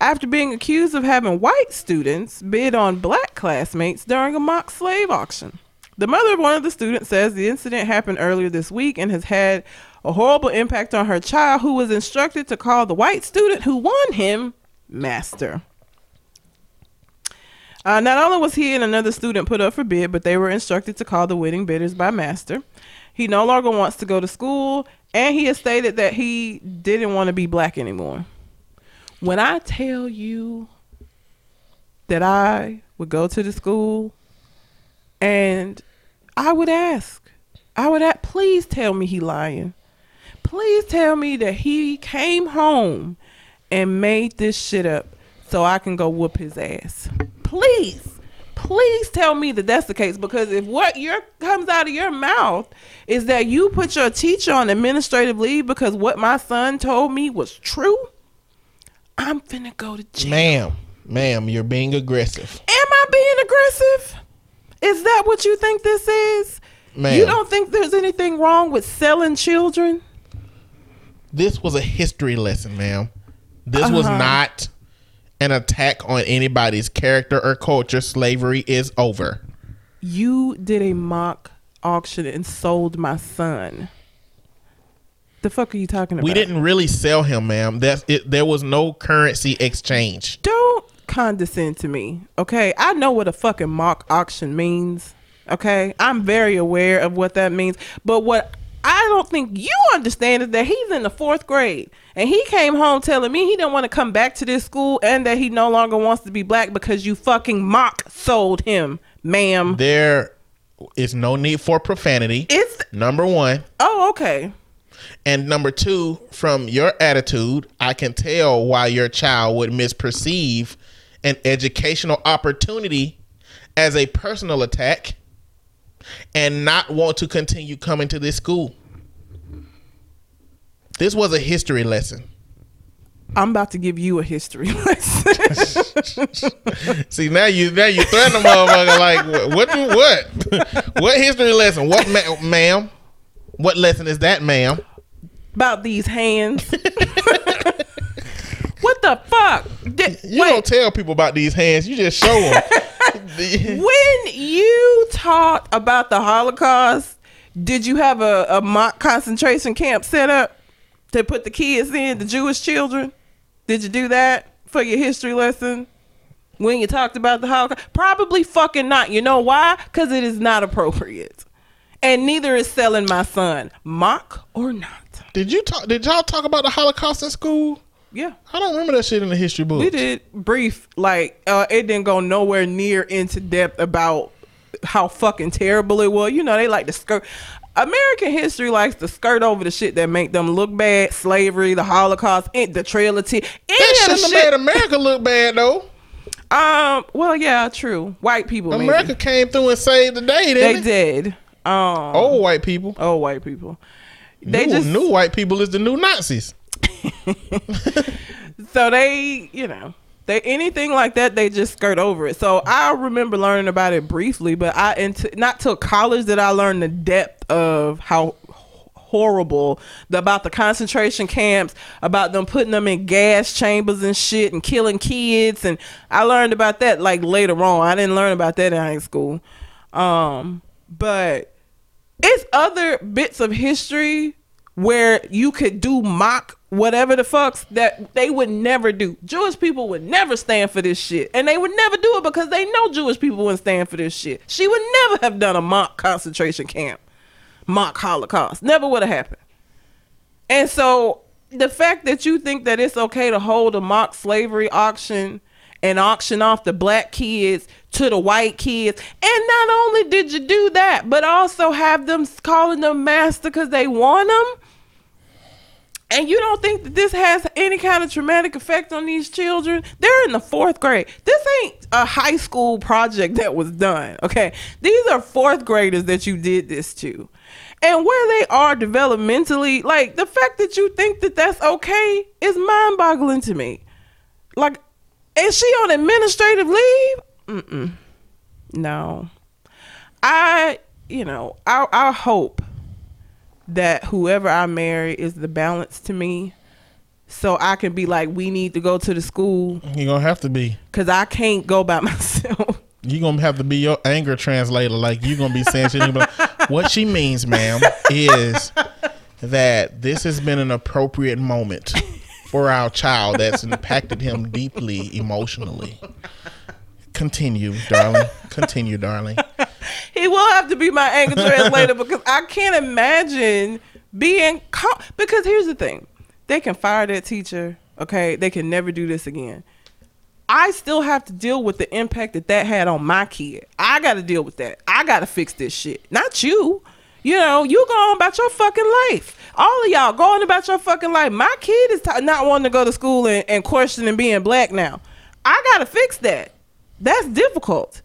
after being accused of having white students bid on black classmates during a mock slave auction. The mother of one of the students says the incident happened earlier this week and has had a horrible impact on her child, who was instructed to call the white student who won him master. Uh, not only was he and another student put up for bid, but they were instructed to call the winning bidders by master. He no longer wants to go to school, and he has stated that he didn't want to be black anymore. When I tell you that I would go to the school and I would ask, I would ask, please tell me he lying. Please tell me that he came home and made this shit up so I can go whoop his ass. Please, please tell me that that's the case because if what your comes out of your mouth is that you put your teacher on administrative leave because what my son told me was true, I'm finna go to jail. ma'am ma'am you're being aggressive Am I being aggressive? Is that what you think this is? Ma'am. You don't think there's anything wrong with selling children? this was a history lesson ma'am this was Uh-huh. not an attack on anybody's character or culture slavery is over You did a mock auction and sold my son. The fuck are you talking about? We didn't really sell him, ma'am. That's it. There was no currency exchange. Don't condescend to me, okay? I know what a fucking mock auction means, okay? I'm very aware of what that means. But what I don't think you understand is that he's in the fourth grade and he came home telling me he didn't want to come back to this school and that he no longer wants to be black because you fucking mock sold him, ma'am. There is no need for profanity. It's number one. oh okay. And number two, from your attitude, I can tell why your child would misperceive an educational opportunity as a personal attack and not want to continue coming to this school. This was a history lesson. I'm about to give you a history lesson. See now you now you threaten the motherfucker like what what what what history lesson? What ma- ma'am? What lesson is that, ma'am? About these hands. what the fuck? Did, You wait, don't tell people about these hands. You just show them. when you taught about the Holocaust, did you have a, a mock concentration camp set up to put the kids in, the Jewish children? Did you do that for your history lesson? When you talked about the Holocaust? Probably fucking not. You know why? Because it is not appropriate. And neither is selling my son. Mock or not. Did you talk? Did y'all talk about the Holocaust in school? Yeah. I don't remember that shit in the history book. We did brief, like uh, it didn't go nowhere near into depth about how fucking terrible it was. You know, they like to skirt. American history likes to skirt over the shit that make them look bad. Slavery, the Holocaust, the Trail of Tears. That shouldn't have shit. made America look bad though. Um. Well, yeah, true. White people. maybe. America came through and saved the day, They it? did. Um. Old white people. Oh, white people. They new, just new white people is the new Nazis. so they you know they anything like that they just skirt over it. So i remember learning about it briefly but i into not till college that i learned the depth of how horrible about the concentration camps about them putting them in gas chambers and shit and killing kids. And i learned about that like later on. I didn't learn about that in high school. Um but it's other bits of history where you could do mock whatever the fucks that they would never do. Jewish people would never stand for this shit. And they would never do it because they know Jewish people wouldn't stand for this shit. She would never have done a mock concentration camp, mock Holocaust. Never would have happened. And so the fact that you think that it's okay to hold a mock slavery auction and auction off the black kids to the white kids, and not only did you do that, but also have them calling them master because they want them. And you don't think that this has any kind of traumatic effect on these children? They're in the fourth grade. This ain't a high school project that was done. Okay. These are fourth graders that you did this to. And where they are developmentally, like the fact that you think that that's okay is mind boggling to me. Like, is she on administrative leave? Mm-mm. No. I, you know, I, I hope that whoever I marry is the balance to me. So I can be like, we need to go to the school You're gonna have to be. because I can't go by myself. You're gonna have to be your anger translator. Like you're gonna be saying shit. you gonna be like, what she means, ma'am, is that this has been an appropriate moment for our child that's impacted him deeply emotionally. Continue, darling. Continue, darling. he will have to be my anger translator because I can't imagine being cal- because here's the thing. They can fire that teacher okay? They can never do this again. I still have to deal with the impact that that had on my kid. I gotta deal with that. I gotta fix this shit. Not you. You know you go on about your fucking life. All of y'all going about your fucking life. My kid is t- not wanting to go to school and, and questioning being black now. I gotta fix that that's difficult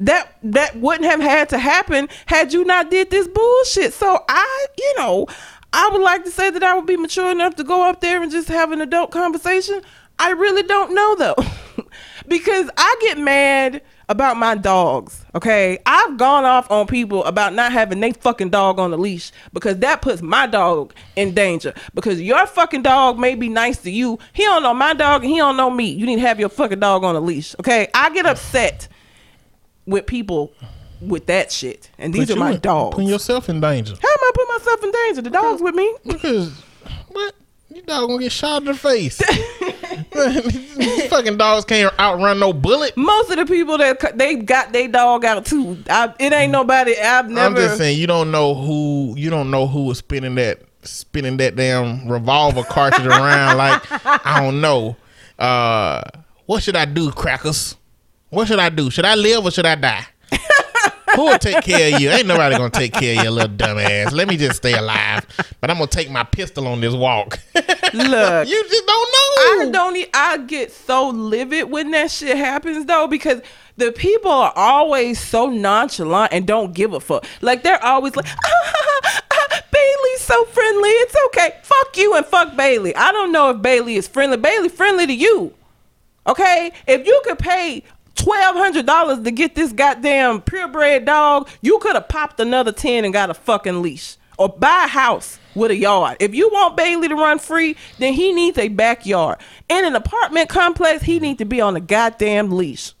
that that wouldn't have had to happen had you not did this bullshit. So I, you know, I would like to say that I would be mature enough to go up there and just have an adult conversation. I really don't know though. because I get mad about my dogs, okay? I've gone off on people about not having they fucking dog on the leash because that puts my dog in danger. Because your fucking dog may be nice to you. He don't know my dog and he don't know me. You need to have your fucking dog on a leash, okay? I get upset with people with that shit. And these Put are my dogs. Putting yourself in danger. How am I put myself in danger? The dog's with me. Because what? You dog gonna get shot in the face. These fucking dogs can't outrun no bullet. Most of the people that they got their dog out too. I, it ain't nobody. I've never. I'm just saying you don't know who you don't know who was spinning that spinning that damn revolver cartridge around like I don't know. Uh what should I do, crackers? What should I do? Should I live or should I die? Who will take care of you? Ain't nobody gonna take care of you, little dumbass. Let me just stay alive. But I'm gonna take my pistol on this walk. Look, you just don't know. I don't. E- I get so livid when that shit happens though because the people are always so nonchalant and don't give a fuck. Like they're always like, Bailey's so friendly. It's okay. Fuck you and fuck Bailey. I don't know if Bailey is friendly. Bailey friendly to you. Okay, if you could pay twelve hundred dollars to get this goddamn purebred dog, you could have popped another ten and got a fucking leash or buy a house with a yard. If you want Bailey to run free, then he needs a backyard. In an apartment complex, he needs to be on a goddamn leash.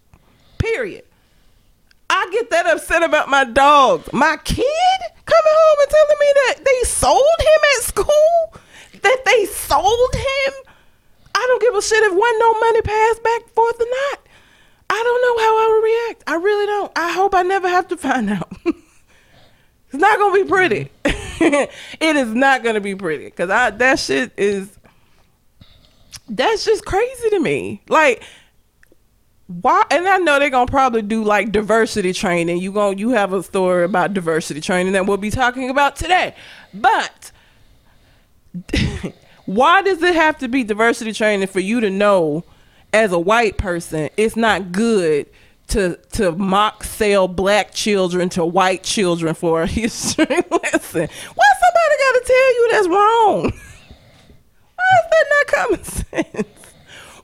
Period. I get that upset about my dogs. My kid coming home and telling me that they sold him at school, that they sold him. I don't give a shit if one no money passed back forth or not. I don't know how I would react. I really don't. I hope I never have to find out. it's not gonna be pretty. Mm-hmm. it is not gonna be pretty because I that shit is that's just crazy to me. Like why and I know they're gonna probably do like diversity training. You going you have a story about diversity training that we'll be talking about today. But why does it have to be diversity training for you to know as a white person it's not good to to mock sell black children to white children for a history lesson? Why somebody gotta tell you that's wrong? Why is that not common sense?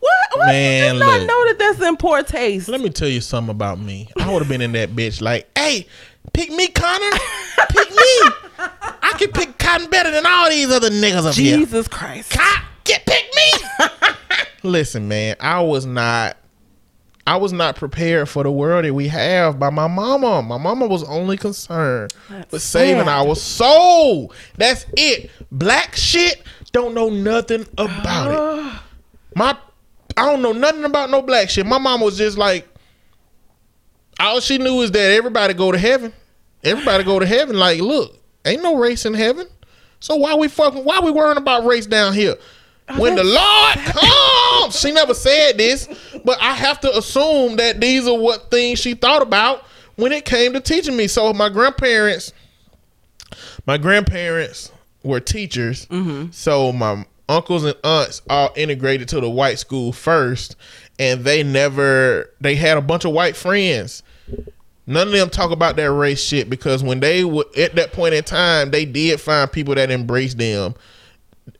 Why, why Man, do you not look. know that that's in poor taste? Let me tell you something about me. I would have been in that bitch like, hey, pick me, Connor. Pick me. I can pick cotton better than all these other niggas up here. Jesus Christ. Cot, get pick me. Listen, man, I was not I was not prepared for the world that we have by my mama. My mama was only concerned with saving sad. our soul. That's it. Black shit don't know nothing about it. Ah. My I don't know nothing about no black shit. My mama was just like all she knew is that everybody go to heaven. Everybody go to heaven. Like, look, ain't no race in heaven. So why we fucking why we worrying about race down here? Oh, when the Lord comes, she never said this, but I have to assume that these are what things she thought about when it came to teaching me. So my grandparents, my grandparents were teachers, mm-hmm. so my uncles and aunts all integrated to the white school first, and they never they had a bunch of white friends. None of them talk about that race shit because when they were at that point in time, they did find people that embraced them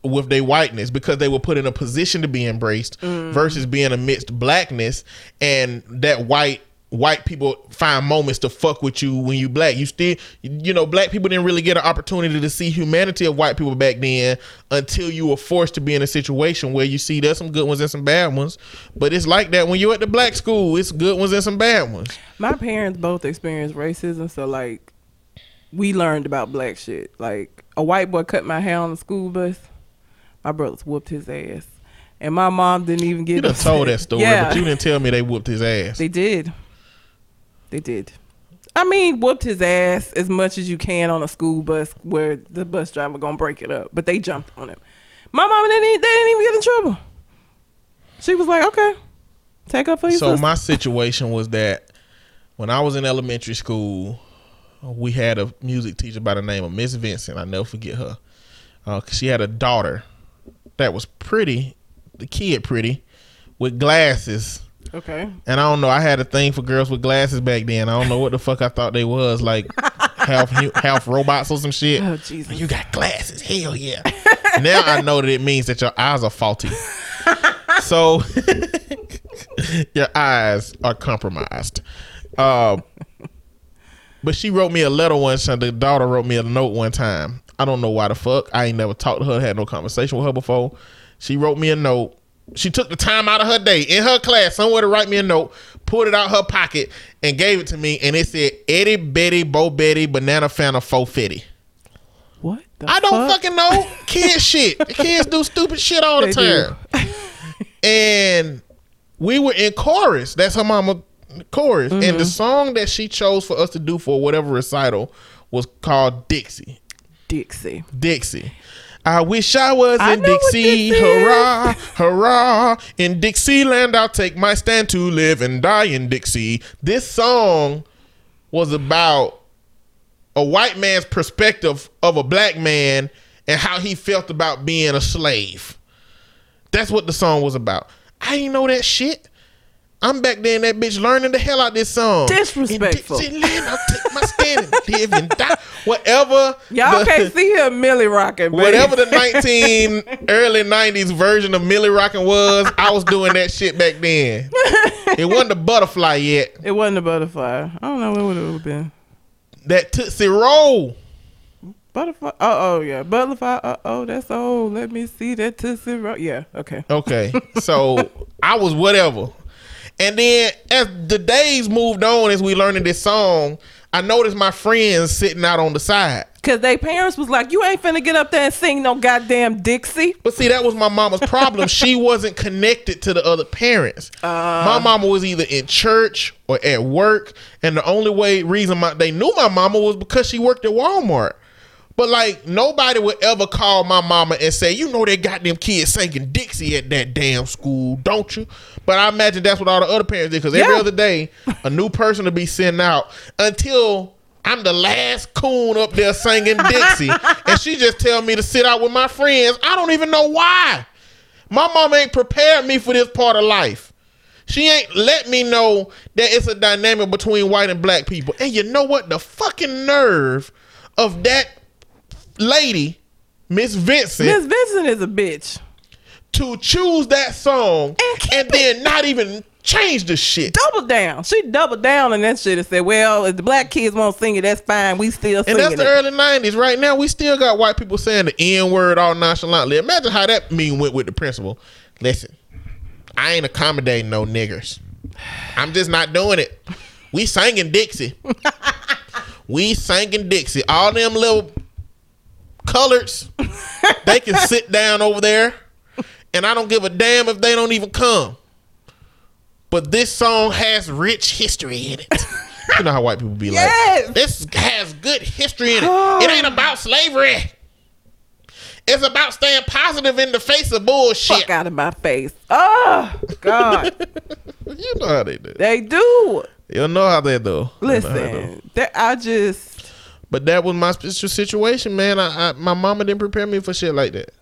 with their whiteness because they were put in a position to be embraced mm. versus being amidst blackness and that white white people find moments to fuck with you when you black you still you know black people didn't really get an opportunity to see humanity of white people back then until you were forced to be in a situation where you see there's some good ones and some bad ones but it's like that when you're at the black school it's good ones and some bad ones My parents both experienced racism, so like we learned about black shit. Like a white boy cut my hair on the school bus. My brothers whooped his ass. And my mom didn't even get you done told that story Yeah, but you didn't tell me they whooped his ass they did. They did. I mean, whooped his ass as much as you can on a school bus where the bus driver gonna break it up. But they jumped on him. My mom didn't. They didn't even get in trouble. She was like, "Okay, take up for your So sister." my situation was that when I was in elementary school, we had a music teacher by the name of Miss Vincent. I never forget her. Uh, she had a daughter that was pretty, the kid pretty, with glasses. okay. And I don't know. I had a thing for girls with glasses back then. I don't know what the fuck I thought they was like, half half robots or some shit. Oh, Jesus. You got glasses? Hell yeah! now I know that it means that your eyes are faulty. so your eyes are compromised. Uh, but she wrote me a letter once, and the daughter wrote me a note one time. I don't know why the fuck. I ain't never talked to her, had no conversation with her before. She wrote me a note she took the time out of her day in her class somewhere to write me a note, pulled it out her pocket, and gave it to me, and it said Eddie Betty Bo Betty Banana Fanta Fo Fitty. What? The I don't fuck? fucking know. Kids shit. Kids do stupid shit all the They time. and we were in chorus. That's her mama chorus. And Mm-hmm. the song that she chose for us to do for whatever recital was called Dixie. Dixie. Dixie. I wish I was I in Dixie. Hurrah, hurrah. In Dixieland, I'll take my stand to live and die in Dixie. This song was about a white man's perspective of a black man and how he felt about being a slave. That's what the song was about. I didn't know that shit. I'm back there in that bitch learning the hell out of this song. Disrespectful. In Dixieland, I'll take my stand and live and die. Whatever. Y'all the- can't see her Milly rocking. Whatever the 19 early 90s version of Milly Rockin' was, I was doing that shit back then. It wasn't a butterfly yet. It wasn't a butterfly. I don't know what it would have been. That Tootsie Roll. Butterfly. Oh, oh yeah. Butterfly. Uh oh, that's old. Let me see that Tootsie Roll. Yeah. Okay. Okay. So I was whatever. And then as the days moved on as we learning this song, I noticed my friends sitting out on the side. Cause they parents was like, you ain't finna get up there and sing no goddamn Dixie. But see, that was my mama's problem. she wasn't connected to the other parents. Uh. my mama was either in church or at work, and the only way reason my, they knew my mama was because she worked at Walmart. But like nobody would ever call my mama and say, "You know they got them kids singing Dixie at that damn school, don't you?" But I imagine that's what all the other parents did because every Yeah. other day a new person to be sent out until I'm the last coon up there singing Dixie, and she just tell me to sit out with my friends. I don't even know why. My mom ain't prepared me for this part of life. She ain't let me know that it's a dynamic between white and black people. And you know what? The fucking nerve of that lady, Miss Vincent, Miss Vincent is a bitch. to choose that song And and then not even change the shit. Double down. She doubled down on that shit and said, "Well, if the black kids won't sing it, that's fine. We still And that's the it." early '90s. Right now, we still got white people saying the N word all nonchalantly. Imagine how that mean went with the principal. Listen, I ain't accommodating no niggers. I'm just not doing it. We singing Dixie. we singing Dixie. All them little coloreds, they can sit down over there, and I don't give a damn if they don't even come. But this song has rich history in it. You know how white people be Yes. like, this has good history in it. It ain't oh. about slavery. It's about staying positive in the face of bullshit. Fuck out of my face. Oh God, You know how they do. they do. You know how they do. You know how they do. Listen, I just But that was my special situation, man. I, I my mama didn't prepare me for shit like that.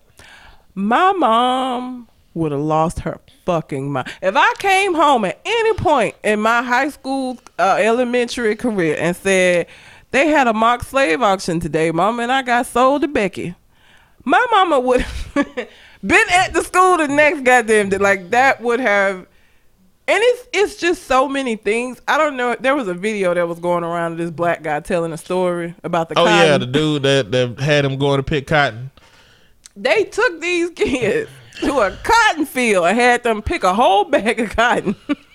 my mom would have lost her fucking mind if I came home at any point in my high school, uh, elementary career and said they had a mock slave auction today, mama, and I got sold to Becky. My mama would have been at the school the next goddamn day. Like that would have and it's it's just so many things. I don't know. There was a video that was going around of this black guy telling a story about the Oh yeah, the dude that, that had him going to pick cotton. they took these kids to a cotton field and had them pick a whole bag of cotton.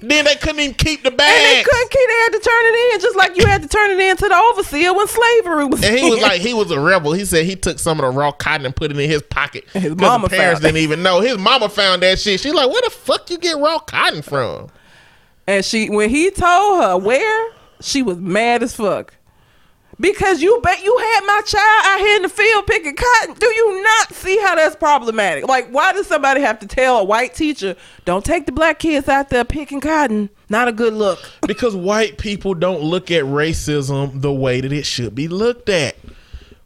Then they couldn't even keep the And they couldn't keep they had to turn it in just like you had to turn it in to the overseer when slavery was And he was like, he was a rebel. He said he took some of the raw cotton and put it in his pocket. His mama parents didn't even know. His mama found that shit. She's like, where the fuck you get raw cotton from? And she when he told her where, she was mad as fuck. Because you bet you had my child out here in the field picking cotton. Do you not see how that's problematic? Like, why does somebody have to tell a white teacher, don't take the black kids out there picking cotton? Not a good look. Because white people don't look at racism the way that it should be looked at.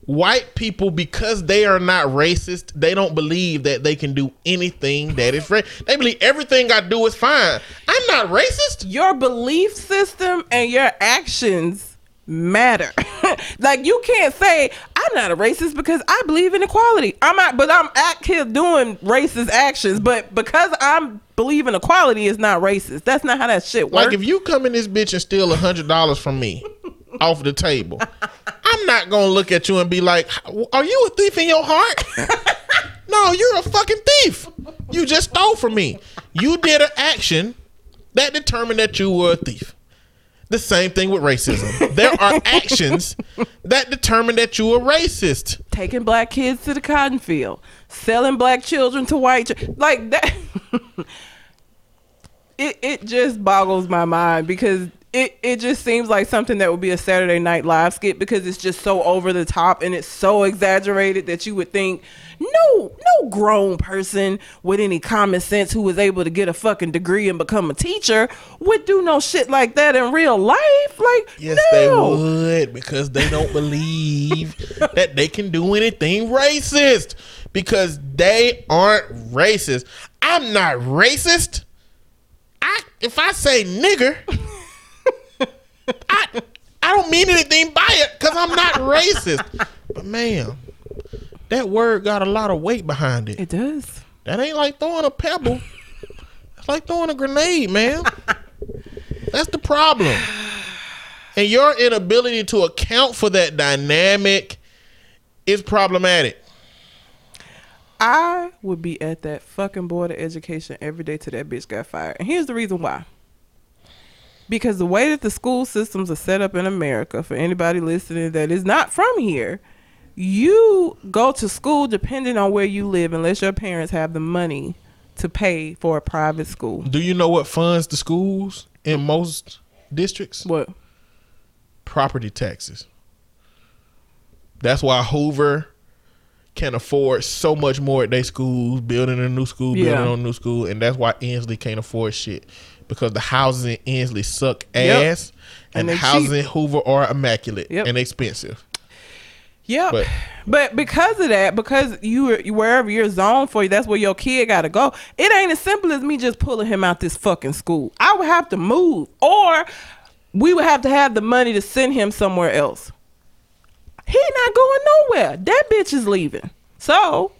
White people, because they are not racist, they don't believe that they can do anything that is right. They believe everything I do is fine. I'm not racist. Your belief system and your actions matter. like you can't say I'm not a racist because I believe in equality. I'm not, but I'm out here doing racist actions. But because I'm believe in equality is not racist. That's not how that shit works. Like if you come in this bitch and steal a hundred dollars from me off the table, I'm not gonna look at you and be like, "Are you a thief in your heart?" no, you're a fucking thief. You just stole from me. You did an action that determined that you were a thief. The same thing with racism. There are actions that determine that you are racist. Taking black kids to the cotton field, selling black children to white, ch- like that. it it just boggles my mind because it it just seems like something that would be a Saturday Night Live skit because it's just so over the top and it's so exaggerated that you would think no no grown person with any common sense who was able to get a fucking degree and become a teacher would do no shit like that in real life. Like Yes, no. they would because they don't believe that they can do anything racist because they aren't racist. I'm not racist. I if I say nigger, I I don't mean anything by it because I'm not racist. But man, that word got a lot of weight behind it. It does. That ain't like throwing a pebble. It's like throwing a grenade, man. That's the problem. And your inability to account for that dynamic is problematic. I would be at that fucking board of education every day till that bitch got fired. And here's the reason why. Because the way that the school systems are set up in America, for anybody listening that is not from here, you go to school depending on where you live, unless your parents have the money to pay for a private school. Do you know what funds the schools in most districts? What? Property taxes. That's why Hoover can afford so much more at their schools, building a new school, building Yeah. on a new school, and that's why Ensley can't afford shit because the houses in Ensley suck Yep. ass, and, And the houses cheap. in Hoover are immaculate Yep. and expensive. Yeah, But- but, because of that, because you you- wherever you're zoned for, that's where your kid got to go. It ain't as simple as me just pulling him out this fucking school. I would have to move, or we would have to have the money to send him somewhere else. He not going nowhere. That bitch is leaving. So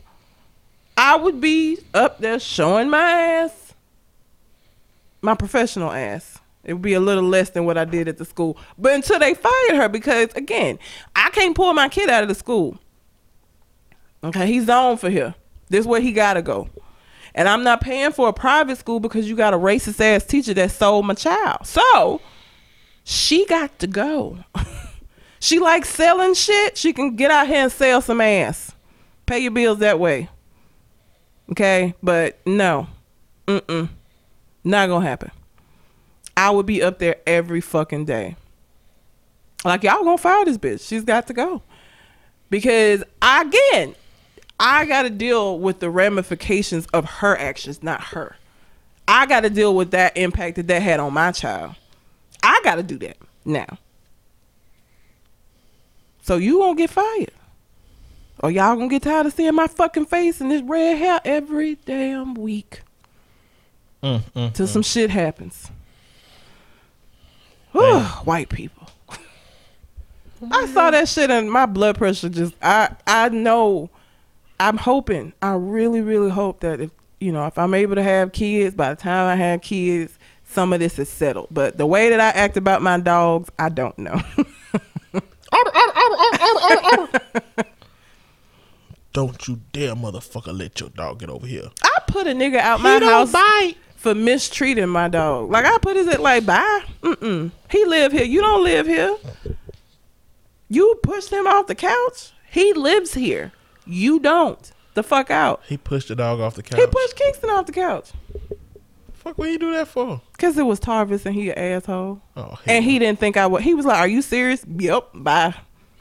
I would be up there showing my ass, my professional ass. It would be a little less than what I did at the school. But until they fired her, because again, I can't pull my kid out of the school. Okay, he's on for here. This is where he gotta go. And I'm not paying for a private school because you got a racist ass teacher that sold my child. So she got to go. she likes selling shit. She can get out here and sell some ass. Pay your bills that way. Okay, but no, mm mm, not gonna happen. I would be up there every fucking day. Like y'all gonna fire this bitch. She's got to go. Because again, I gotta deal with the ramifications of her actions, not her. I gotta deal with that impact that that had on my child. I gotta do that now. So you gonna get fired. Or y'all gonna get tired of seeing my fucking face and this red hair every damn week. Mm, mm, Till some mm. shit happens. Whew, white people. I saw that shit and my blood pressure just I I know I'm hoping I really really hope that if you know if I'm able to have kids by the time I have kids some of this is settled but the way that I act about my dogs I don't know Don't you dare, motherfucker, let your dog get over here. I put a nigga out my He don't house bite. For mistreating my dog like I put his at like bye mm-mm he live here you don't live here you pushed him off the couch he lives here you don't the fuck out He pushed the dog off the couch. He pushed Kingston off the couch Fuck, what you do that for? because it was Tarvis and he an asshole, Oh, and he didn't think I would. He was like, "Are you serious?" Yep. Bye.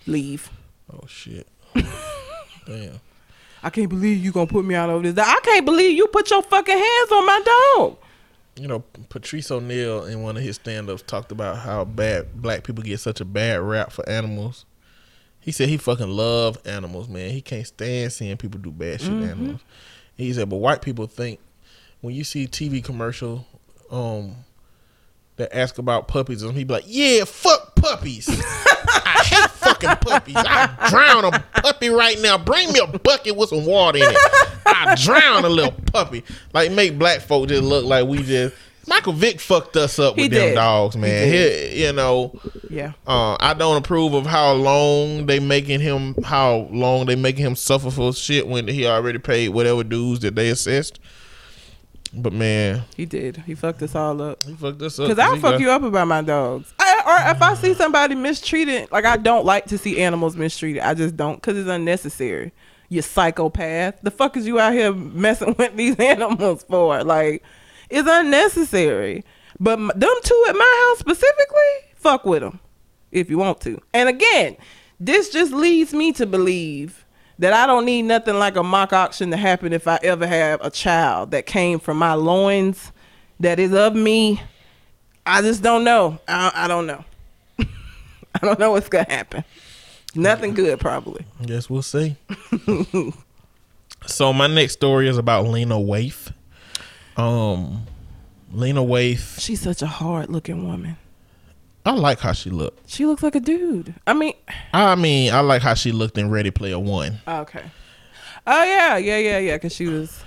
Leave. Oh shit. Damn. I can't believe you gonna put me out over this. I can't believe you put your fucking hands on my dog. You know, Patrice O'Neal in one of his stand-ups talked about how bad black people get such a bad rap for animals. He said he fucking love animals, man. He can't stand seeing people do bad shit to animals. He said, but white people think when you see TV commercial, um, that ask about puppies, and he'd be like, "Yeah, fuck puppies. I fucking puppies. I drown a puppy right now. Bring me a bucket with some water in it. I drown a little puppy. Like make black folk just look like we just." Michael Vick fucked us up He with them did. dogs, man. did. He- you know, Yeah. uh, I don't approve of how long they making him how long they making him suffer for shit when he already paid whatever dues that they assessed. But man, He did. He fucked us all up. he fucked us up. Cause I'll fuck got- you up about my dogs. I, or if I see somebody mistreated, like I don't like to see animals mistreated. I just don't, cause it's unnecessary. You psychopath. The fuck is you out here messing with these animals for? Like, it's unnecessary. But m- them two at my house specifically, fuck with them if you want to. And again, this just leads me to believe that I don't need nothing like a mock auction to happen if I ever have a child that came from my loins, that is of me. I just don't know. I, I don't know. I don't know what's gonna happen. Nothing good, probably. Guess we'll see. so my next story is about Lena Waithe. Um, Lena Waithe. She's such a hard looking woman. I like how she looked. She looks like a dude. I mean, I mean, I like how she looked in Ready Player One. okay. Oh yeah, yeah, yeah, yeah. Cause she was.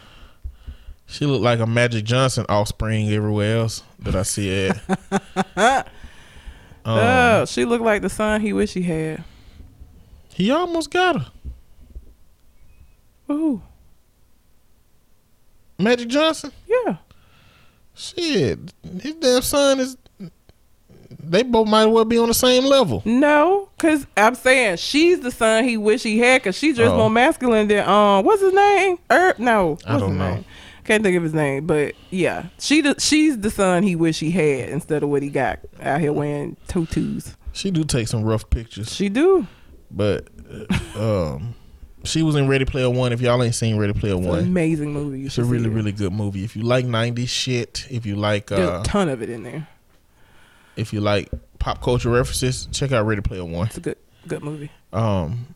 She looked like a Magic Johnson offspring everywhere else that I see it. um, oh, she looked like the son he wish he had. he almost got her. Ooh, Magic Johnson. yeah. Shit, his damn son is. They both might well be on the same level. No, cause I'm saying she's the son he wish he had, cause she dressed Oh. more masculine than um, what's his name? Er, no, what's I don't know. Name? Can't think of his name, but yeah, she the, she's the son he wish he had instead of what he got out here wearing tutus. She do take some rough pictures, She do. but uh, um, she was in Ready Player One. If y'all ain't seen Ready Player It's an One, amazing movie. It's a really it. really good movie. If you like '90s shit, if you like There's uh, a ton of it in there. If you like pop culture references, check out Ready Player One. It's a good good movie. Um,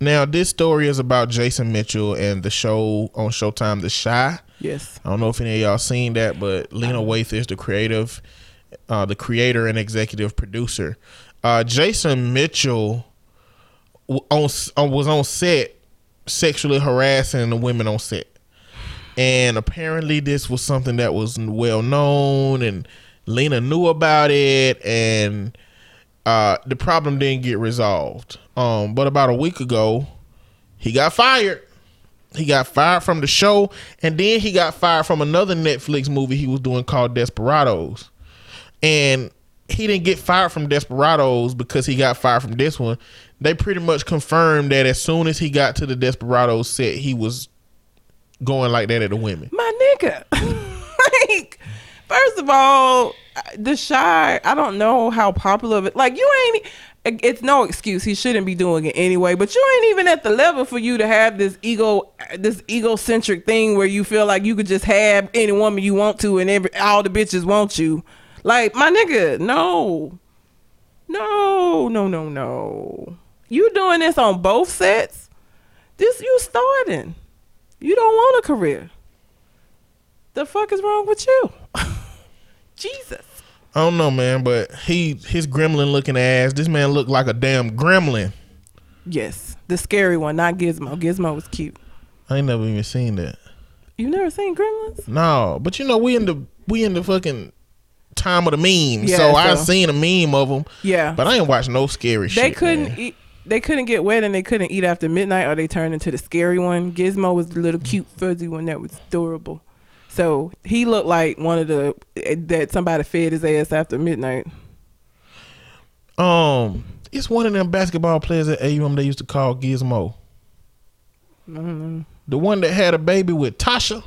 now this story is about Jason Mitchell and the show on Showtime, The Chi. Yes. I don't know if any of y'all seen that, but Lena Waithe is the creative, uh, the creator and executive producer. Uh, Jason Mitchell on, uh, was on set sexually harassing the women on set, and apparently this was something that was well known, and Lena knew about it, and uh, the problem didn't get resolved. Um, but about a week ago, he got fired. He got fired from the show, and then he got fired from another Netflix movie he was doing called Desperados. And he didn't get fired from Desperados because he got fired from this one. They pretty much confirmed that as soon as he got to the Desperados set, he was going like that at the women. My nigga. First of all, the Chi, I don't know how popular of it. Like, you ain't. It's no excuse. He shouldn't be doing it anyway. But you ain't even at the level for you to have this ego, this egocentric thing where you feel like you could just have any woman you want to, and every all the bitches want you. Like, my nigga, no, no, no, no, no. You doing this on both sets? This you starting. You don't want a career. The fuck is wrong with you? Jesus. I don't know, man, but he his gremlin looking ass. This man looked like a damn gremlin. Yes, the scary one, not Gizmo. Gizmo was cute. I ain't never even seen that. You never seen Gremlins? No, but you know we in the we in the fucking time of the memes. Yeah, so I seen a meme of them, Yeah. but I ain't watch no scary shit. they couldn't man. eat. They couldn't get wet and they couldn't eat after midnight, or they turned into the scary one. Gizmo was the little cute fuzzy one that was adorable. So he looked like one of the eh, that somebody fed his ass after midnight. Um, it's one of them basketball players at AUM they used to call Gizmo. The one that had a baby with Tasha.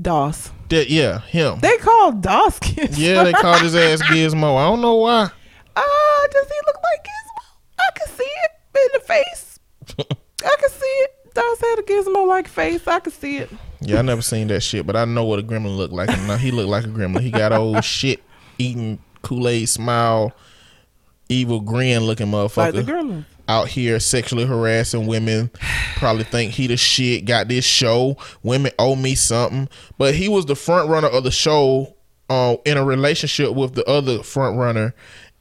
Doss. That yeah, him. They called Doss Gizmo. yeah, they called his ass Gizmo. I don't know why. Ah, does he look like Gizmo? I can see it in the face. I can see it. Doss had a Gizmo like face. I can see it. Yeah, I never seen that shit, but I know what a gremlin looked like. And now he looked like a gremlin. He got old shit eating Kool Aid, smile, evil grin looking motherfucker. Like the gremlin. out here sexually harassing women. Probably think he the shit. Got this show. Women owe me something. But he was the front runner of the show, uh, in a relationship with the other front runner,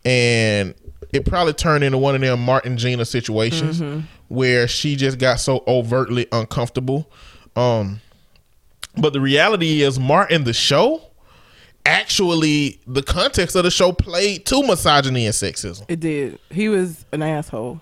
and it probably turned into one of them Martin Gina situations where she just got so overtly uncomfortable. Um, but the reality is, Martin the show. Actually, the context of the show played to misogyny and sexism. It did. He was an asshole.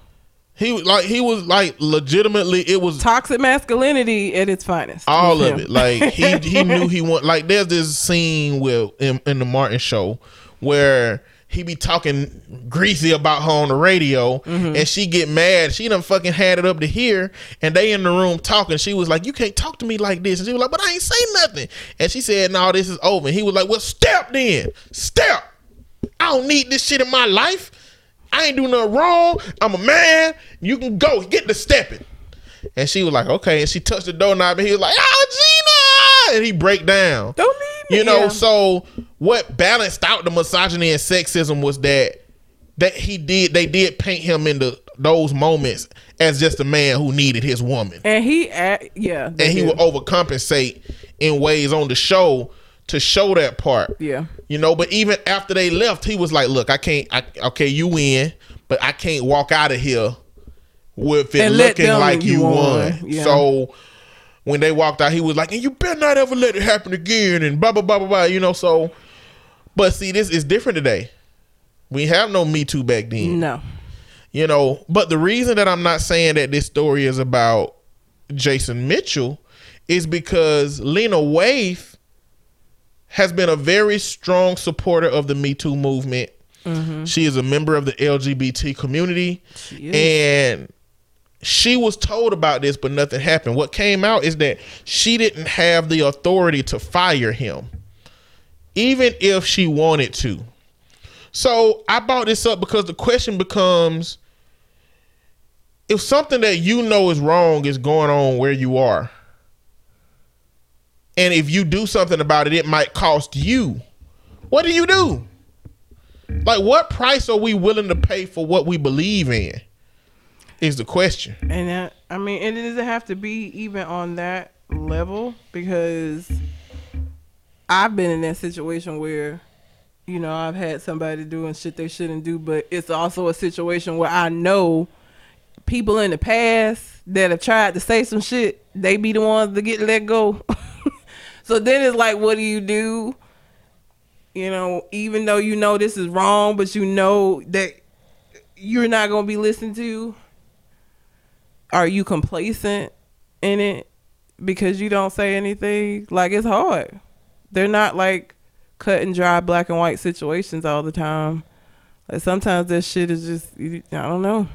He was like he was like legitimately it was Toxic masculinity at its finest. all of him. it. Like he he knew he want like there's this scene with in, in the Martin show where he be talking greasy about her on the radio Mm-hmm. and she get mad. She done fucking had it up to here and they in the room talking. She was like, You can't talk to me like this. And she was like, But I ain't say nothing. And she said, No, this is over. And he was like, Well, step then. Step. I don't need this shit in my life. I ain't do nothing wrong. I'm a man. You can go. Get the stepping. And she was like, okay. And she touched the doorknob and he was like, oh, Gina. And he break down. Don't. You know, Yeah. so what balanced out the misogyny and sexism was that that he did they did paint him into those moments as just a man who needed his woman. and he, act, yeah, And he did. would overcompensate in ways on the show to show that part. Yeah. You know, but even after they left, he was like, "Look, I can't. I, okay, you win, but I can't walk out of here with it And looking like you you won." won. Yeah. So when they walked out, he was like, "And you better not ever let it happen again." And blah blah blah blah blah. You know, so. But see, this is different today. We have no Me Too back then. No. You know, but the reason that I'm not saying that this story is about Jason Mitchell is because Lena Waithe has been a very strong supporter of the Me Too movement. Mm-hmm. She is a member of the LGBT community, and she was told about this, but nothing happened. What came out is that she didn't have the authority to fire him, even if she wanted to. So I brought this up because the question becomes if something that you know is wrong is going on where you are, and if you do something about it, it might cost you. What do you do? Like, what price are we willing to pay for what we believe in? Is the question. And that, I mean, and it doesn't have to be even on that level because I've been in that situation where, you know, I've had somebody doing shit they shouldn't do, but it's also a situation where I know people in the past that have tried to say some shit, they be the ones to get let go. so then it's like, what do you do? You know, even though you know this is wrong, but you know that you're not gonna be listened to are you complacent in it because you don't say anything? Like it's hard. They're not like cut and dry black and white situations all the time. Like sometimes that shit is just I don't know.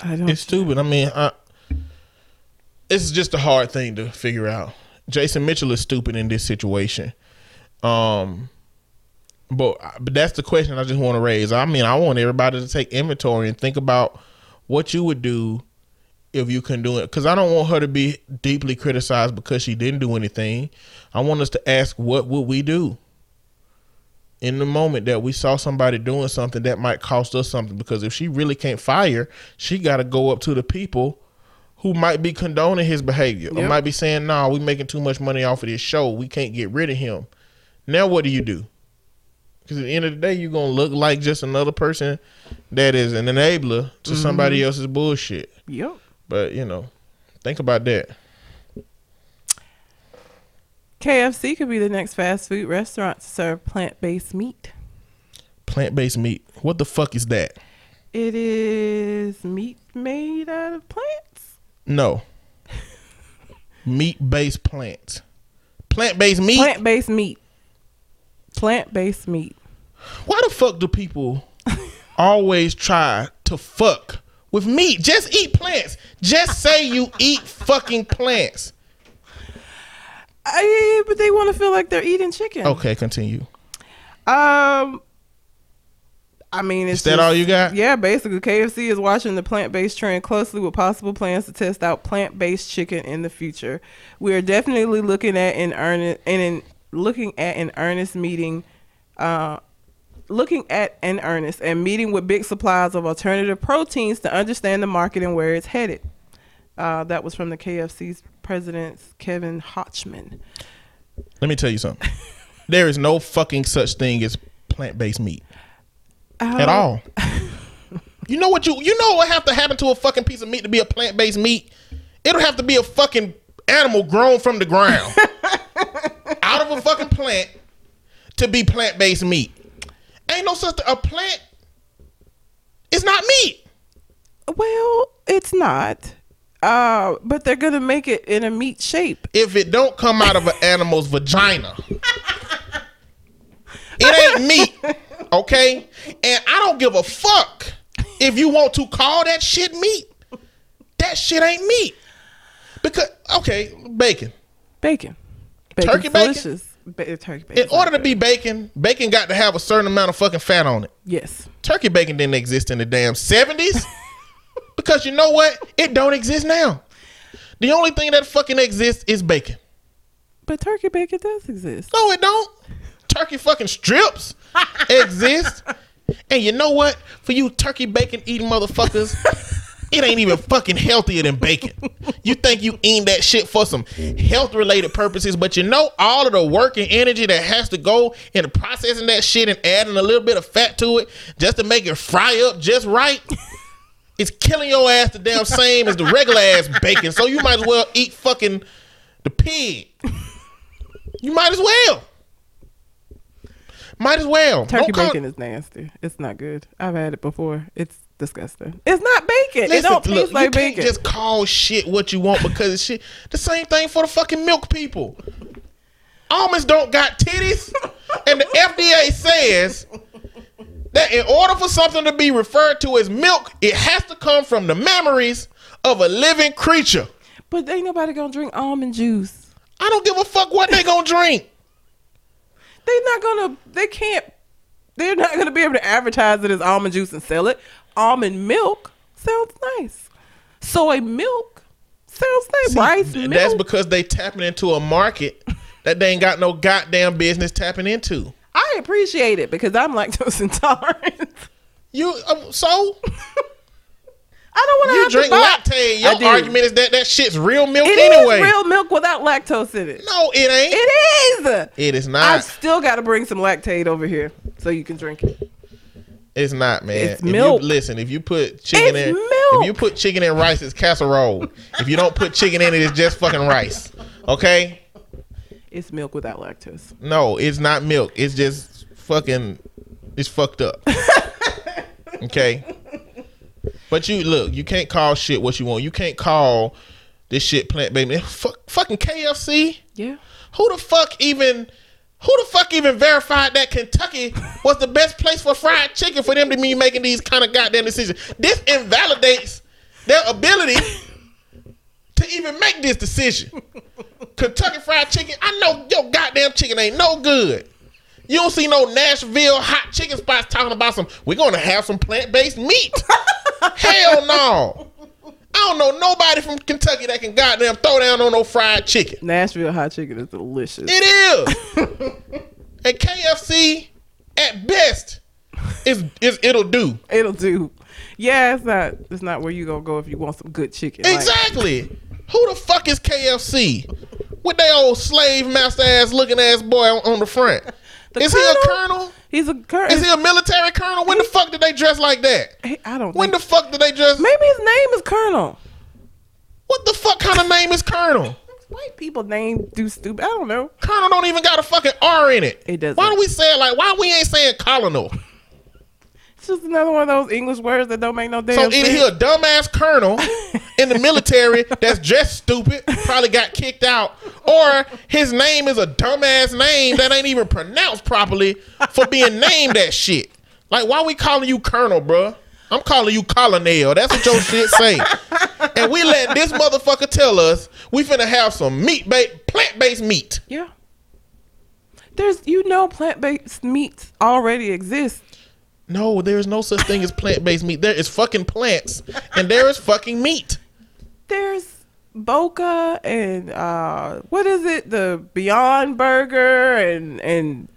I don't. It's stupid. I mean, I, it's just a hard thing to figure out. Jason Mitchell is stupid in this situation. Um, but but that's the question I just want to raise. I mean, I want everybody to take inventory and think about what you would do if you couldn't do it. Because I don't want her to be deeply criticized because she didn't do anything. I want us to ask, what would we do? in the moment that we saw somebody doing something that might cost us something because if she really can't fire, she got to go up to the people who might be condoning his behavior or might be saying, "Nah, we making too much money off of this show. We can't get rid of him." Now what do you do? Because at the end of the day, you're gonna look like just another person that is an enabler to mm-hmm. somebody else's bullshit. Yep. But you know, think about that. KFC could be the next fast food restaurant to serve plant based meat. Plant based meat. What the fuck is that? It is meat made out of plants. No. meat based plants. Plant based meat. Plant based meat. Plant based meat. Why the fuck do people always try to fuck with meat? Just eat plants. Just say you eat fucking plants. I, but they want to feel like they're eating chicken. Okay, continue. Um, I mean, it's Is that all you got? Yeah, basically, KFC is watching the plant-based trend closely with possible plans to test out plant-based chicken in the future. We are definitely looking at in earnest and in looking at an earnest meeting, uh, looking at in earnest and meeting with big suppliers of alternative proteins to understand the market and where it's headed. Uh, that was from the KFC's president Kevin Hochman. Let me tell you something. there is no fucking such thing as plant based meat at Uh, all. you know what you you know what have to happen to a fucking piece of meat to be a plant based meat? It'll have to be a fucking animal grown from the ground out of a fucking plant to be plant based meat. Ain't no such a plant It's not meat. Well, it's not. Uh, but they're gonna make it in a meat shape. If it don't come out of an animal's vagina, it ain't meat. Okay? And I don't give a fuck if you want to call that shit meat. That shit ain't meat. Because okay, bacon. Bacon. Bacon's Turkey bacon? delicious. Ba- turkey bacon. In order to be bacon, bacon got to have a certain amount of fucking fat on it. yes. Turkey bacon didn't exist in the damn 70s. because you know what? It don't exist now. The only thing that fucking exists is bacon. But turkey bacon does exist. No, it don't. Turkey fucking strips exist. And you know what? For you turkey bacon eating motherfuckers, it ain't even fucking healthier than bacon. You think you eat that shit for some health related purposes, but you know all of the work and energy that has to go into processing that shit and adding a little bit of fat to it just to make it fry up just right. It's killing your ass the damn same as the regular ass bacon. So you might as well eat fucking the pig. You might as well. Might as well. Turkey call- bacon is nasty. It's not good. I've had it before. It's disgusting. It's not bacon. it don't taste look, like you can't bacon. just call shit what you want because it's shit. The same thing for the fucking milk people. Almonds don't got titties, and the FDA says that in order for something to be referred to as milk, it has to come from the mammaries of a living creature. but ain't nobody gonna drink almond juice. I don't give a fuck what they gonna drink. They're not gonna. They can't. They're not gonna be able to advertise it as almond juice and sell it. Almond milk sounds nice. Soy milk sounds nice. See, Rice milk. That's because they tapping into a market that they ain't got no goddamn business tapping into. I appreciate it because I'm lactose intolerant. You um, so I don't want to you drink lactate. Your argument is that that shit's real milk It is anyway. real milk without lactose in it. No, it ain't. It is. It is not. I still got to bring some lactate over here so you can drink it. It's not, man. It's If you- milk. listen, if you put chicken It's in, milk. if you put chicken in rice, it's casserole. if you don't put chicken in it, it's just fucking rice. Okay? It's milk without lactose. No, it's not milk. It's just fucking. It's fucked up. okay. But you look, you can't call shit what you want. You can't call this shit plant baby. Fuck, fucking KFC. Yeah. Who the fuck even who the fuck even verified that Kentucky was the best place for fried chicken for them to be making these kind of goddamn decisions? This invalidates their ability to even make this decision. Kentucky fried chicken, I know your goddamn chicken ain't no good. You don't see no Nashville hot chicken spots talking about some, we're gonna have some plant-based meat. Hell no. I don't know nobody from Kentucky that can goddamn throw down on no fried chicken. Nashville hot chicken is delicious. It is. and KFC, at best, is is it'll do. It'll do. Yeah, it's not. It's not where you gonna go if you want some good chicken. Like, Exactly. Who the fuck is KFC? With that old slave master ass looking ass boy on, on the front. The is he a colonel? colonel? he's a colonel. Is he a military colonel? When the fuck did they dress like that? I don't. When the fuck did they dress? maybe his name is Colonel. What the fuck kind of name is colonel? White people name do stupid. I don't know. Colonel don't even got a fucking R in it. It doesn't. Why do we say it like? Why we ain't saying colonel? Just another one of those English words that don't make no damn So sense. either he a dumbass colonel in the military that's just stupid, probably got kicked out, or his name is a dumbass name that ain't even pronounced properly for being named that shit. Like, why we calling you colonel, bruh? I'm calling you colonel. That's what your shit say. And we let this motherfucker tell us we finna have some meat, ba- plant-based meat. yeah. There's you know plant based meats already exist. No, there is no such thing as plant-based meat. There is fucking plants, and there is fucking meat. There's Boca and uh what is it? The Beyond Burger and and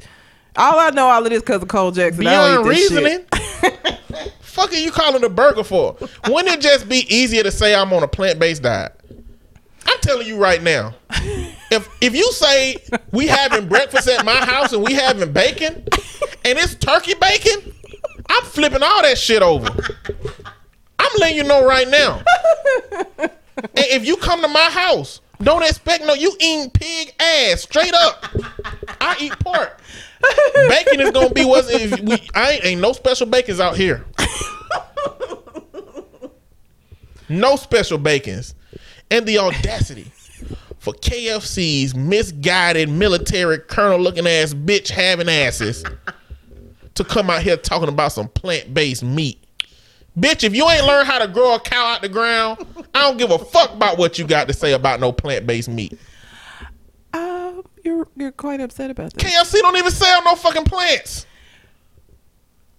all I know all of this because of Cole Jackson. I Beyond don't eat this shit. reasoning. Fuck are you calling a burger for? Wouldn't it just be easier to say I'm on a plant based diet? I'm telling you right now. If if you say we having breakfast at my house and we having bacon and it's turkey bacon, I'm flipping all that shit over. I'm letting you know right now. And if you come to my house, don't expect no you eating pig ass straight up. I eat pork. Bacon is gonna be what's if we I ain't, ain't no special bacons out here. no special bacons, and the audacity for KFC's misguided military colonel looking ass bitch having asses to come out here talking about some plant based meat. Bitch, if you ain't learned how to grow a cow out the ground, I don't give a fuck about what you got to say about no plant based meat. Uh, you're you're quite upset about that. KFC don't even sell no fucking plants.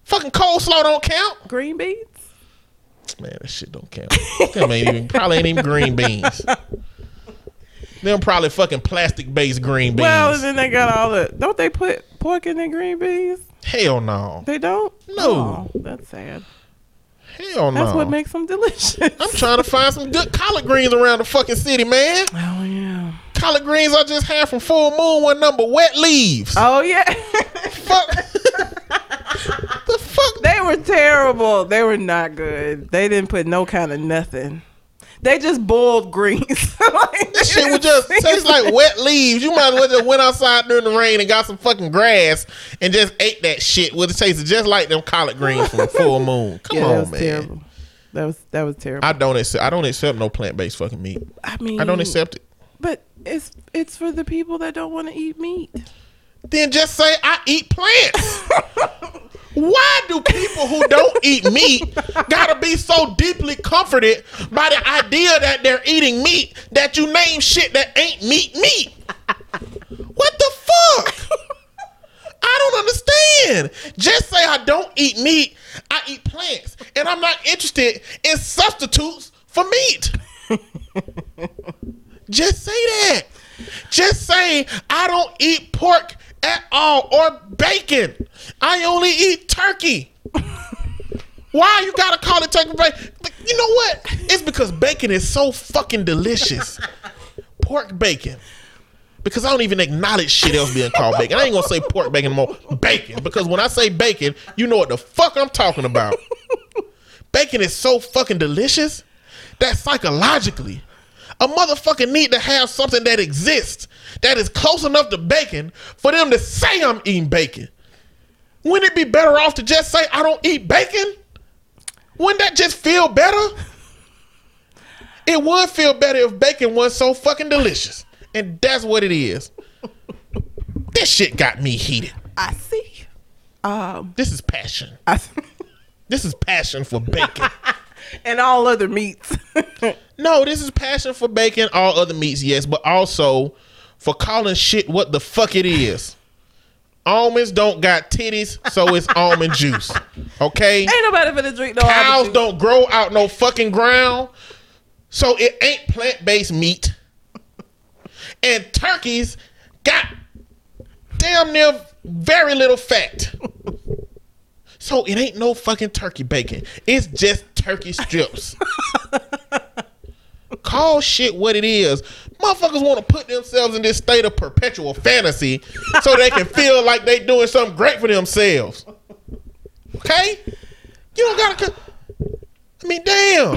Fucking coleslaw don't count. Green beans? Man, that shit don't count. Them ain't even probably ain't even green beans. Them probably fucking plastic based green beans. Well, and then they got all the. Don't they put pork in their green beans? Hell no. They don't. No. Oh, that's sad. Hell no. That's what makes them delicious. I'm trying to find some good collard greens around the fucking city, man. Oh yeah. Collard greens I just had from Full Moon one number wet leaves. Oh yeah. Fuck. the fuck? they were terrible. They were not good. They didn't put no kind of nothing. They just boiled greens. like, That shit was just tastes like wet leaves. You might as well just went outside during the rain and got some fucking grass and just ate that shit. Would it tasted just like them collard greens from a Full Moon? Come yeah, on, man. terrible. That was that was terrible. I don't accept. I don't accept no plant based fucking meat. I mean, I don't accept it. But it's it's for the people that don't want to eat meat. Then just say I eat plants. Why do people who don't eat meat gotta be so deeply comforted by the idea that they're eating meat that you name shit that ain't meat meat? What the fuck? I don't understand. Just say I don't eat meat, I eat plants. And I'm not interested in substitutes for meat. Just say that. Just say I don't eat pork at all or bacon. I only eat turkey. Why you gotta call it turkey bacon? You know what? It's because bacon is so fucking delicious. Pork bacon. Because I don't even acknowledge shit else being called bacon. I ain't gonna say pork bacon anymore. Bacon. Because when I say bacon, you know what the fuck I'm talking about. Bacon is so fucking delicious that psychologically, a motherfucker need to have something that exists that is close enough to bacon for them to say I'm eating bacon. Wouldn't it be better off to just say I don't eat bacon? Wouldn't that just feel better? It would feel better if bacon was so fucking delicious. And that's what it is. This shit got me heated. I see. Um, This is passion. I, This is passion for bacon. and all other meats. No, this is passion for bacon, all other meats, yes, but also for calling shit what the fuck it is. Almonds don't got titties, so it's almond juice. Okay? Ain't nobody finna drink no Cows don't grow out no fucking ground, so it ain't plant based meat. And turkeys got damn near very little fat. So it ain't no fucking turkey bacon. It's just turkey strips. Call shit what it is. Motherfuckers want to put themselves in this state of perpetual fantasy so they can feel like they doing something great for themselves. Okay? You don't gotta. co- I mean, damn.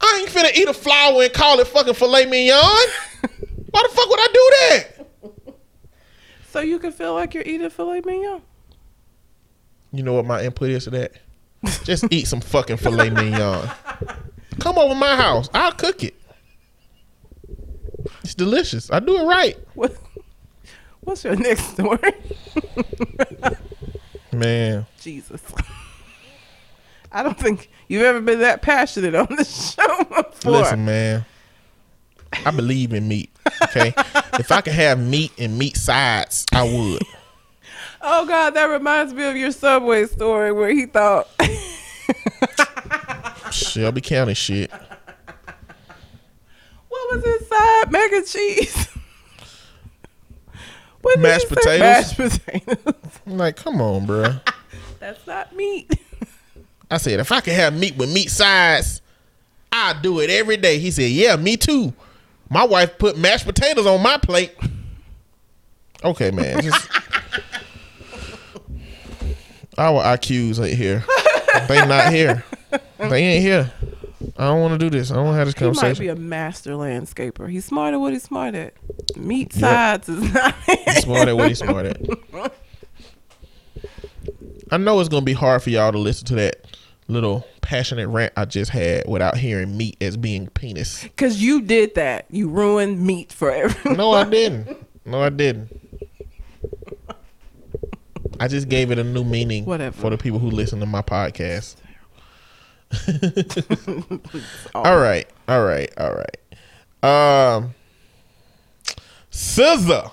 I ain't finna eat a flower and call it fucking filet mignon. Why the fuck would I do that? So you can feel like you're eating filet mignon. You know what my input is to that? Just eat some fucking filet mignon. Come over my house. I'll cook it. It's delicious. I do it right. What? What's your next story? Man. Jesus. I don't think you've ever been that passionate on the show before. Listen, man. I believe in meat. Okay. if I could have meat and meat sides, I would. Oh God, that reminds me of your Subway story where he thought Shelby County shit. what was inside mac and cheese. What did Mashed he say? potatoes? Mashed potatoes. I'm like, come on, bro. That's not meat. I said, if I could have meat with meat sides, I'd do it every day. He said, yeah, me too. My wife put mashed potatoes on my plate. Okay, man. Just our IQs ain't here. They not here. They ain't here. I don't want to do this. I don't want to have this He might conversation. be a master landscaper. He's smart at what he's smart at. Meat sides is not. smart at what he's smart at. I know it's gonna be hard for y'all to listen to that little passionate rant I just had without hearing meat as being penis. Cause you did that. You ruined meat for everyone. No, I didn't. No, I didn't. I just gave it a new meaning Whatever. for the people who listen to my podcast. all right, all right, all right. Um, SZA.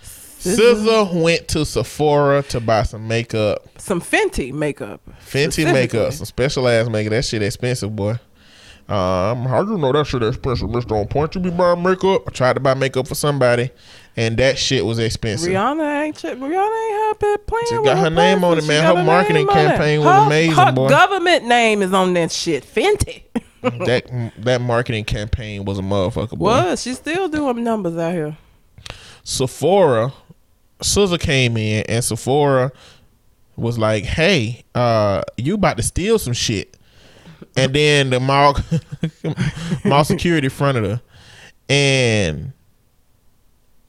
SZA went to Sephora to buy some makeup, Some Fenty makeup. Fenty makeup, some special ass makeup. That shit expensive, boy. Um, how you know that shit expensive, Mister On Point? You be buying makeup? I tried to buy makeup for somebody, and that shit was expensive. Rihanna ain't ch- Rihanna ain't happy playing. She got her name on it, man. Her marketing name on it. campaign was Her- amazing, her boy. government name is on that shit. Fenty. that that marketing campaign was a motherfucker. Boy. Was she still doing numbers out here? Sephora, SZA came in and Sephora was like, "Hey, uh, you about to steal some shit?" And then the mall mall security fronted her, and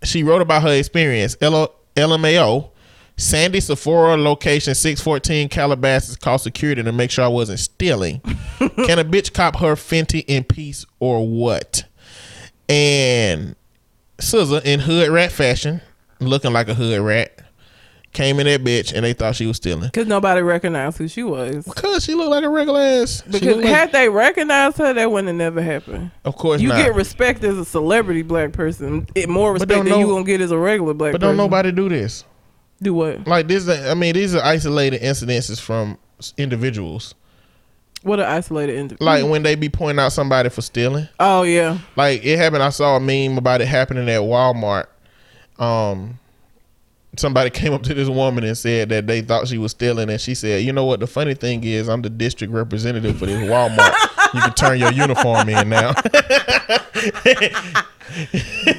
she wrote about her experience. L- LMAO. Sandy Sephora location 614 Calabasas called security to make sure I wasn't stealing. Can a bitch cop her Fenty in peace or what? And SZA in hood rat fashion, looking like a hood rat, came in that bitch and they thought she was stealing. Because nobody recognized who she was. Because she looked like a regular ass. Because like- had they recognized her, that wouldn't have never happened. of course You not. get respect as a celebrity black person. It more respect than you know- gonna get as a regular black but person. don't nobody do this. do what? Like this, I mean, these are isolated incidences from individuals. What an isolated individual. Like when they be pointing out somebody for stealing. oh yeah, Like it happened. I saw a meme about it happening at Walmart. Um, somebody came up to this woman and said that they thought she was stealing, and she said, "You know what? The funny thing is, I'm the district representative for this Walmart. you can turn your uniform in now."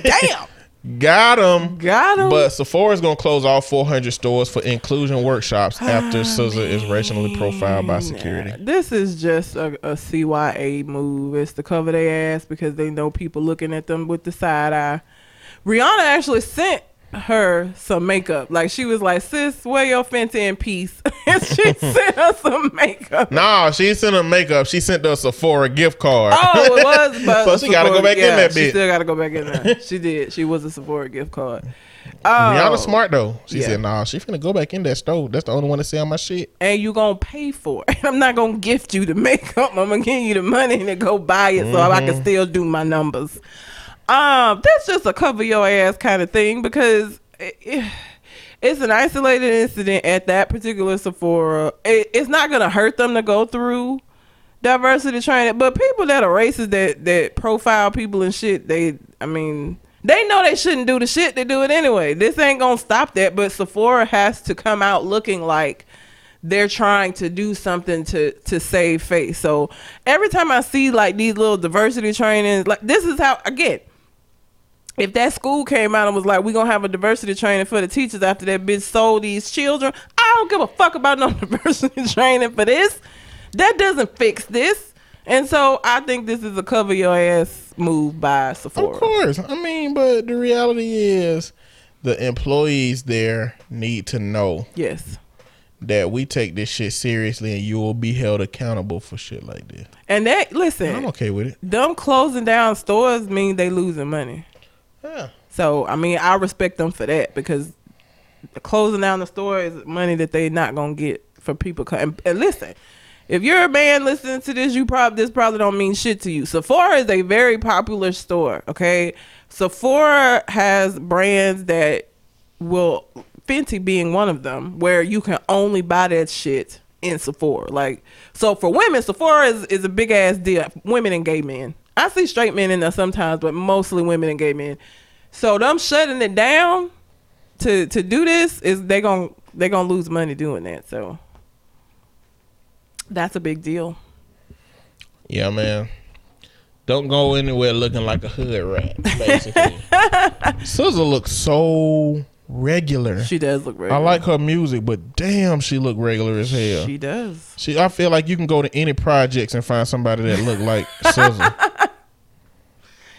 damn, Got him. got him. But Sephora's gonna close all 400 stores for inclusion workshops after ah, SZA is racially profiled by security. This is just a, a CYA move. It's to cover their ass because they know people looking at them with the side eye. Rihanna actually sent her some makeup. Like she was like, "Sis, wear your Fenty in peace," and she sent her some makeup. Nah, she sent her makeup. She sent her a Sephora gift card. Oh, it was, but So she gotta go Sephora- back in yeah, that She still got to go back in there. she did. She was a Sephora gift card. Oh, Rihanna smart though. She Yeah. said, "Nah, she finna go back in that store. That's the only one to sell my shit." and you gonna pay for it. I'm not gonna gift you the makeup. I'm gonna give you the money to go buy it so I Mm-hmm. can still do my numbers. Um, that's just a cover your ass kind of thing because it, it- it's an isolated incident at that particular Sephora. It, it's not gonna hurt them to go through diversity training, but people that are racist that that profile people and shit, they, I mean. They know they shouldn't do the shit. They do it anyway. This ain't gonna stop that. But Sephora has to come out looking like they're trying to do something to to save face. So every time I see like these little diversity trainings, like this is how again. If that school came out and was like, we're gonna have a diversity training for the teachers after that bitch sold these children," I don't give a fuck about no diversity training for this. That doesn't fix this. And so I think this is a cover your ass move by Sephora. Of course. I mean, but the reality is, the employees there need to know Yes. that we take this shit seriously, and you will be held accountable for shit like this. And that listen, I'm okay with it. them closing down stores mean they losing money. So I mean, I respect them for that because closing down the store is money that they're not gonna get for people. co- And, and listen, if you're a man listening to this, you probably this probably don't mean shit to you. Sephora is a very popular store. Okay, Sephora has brands that will Fenty being one of them, where you can only buy that shit in Sephora. Like, so for women, Sephora is, is a big ass deal. Women and gay men. I see straight men in there sometimes, but mostly women and gay men. So them shutting it down to to do this is they gon' they gonna lose money doing that. So that's a big deal. Yeah, man. Don't go anywhere looking like a hood rat, basically. SZA looks so regular. She does look regular. I like her music, but damn, she look regular as hell. She does. She, I feel like you can go to any projects and find somebody that look like SZA.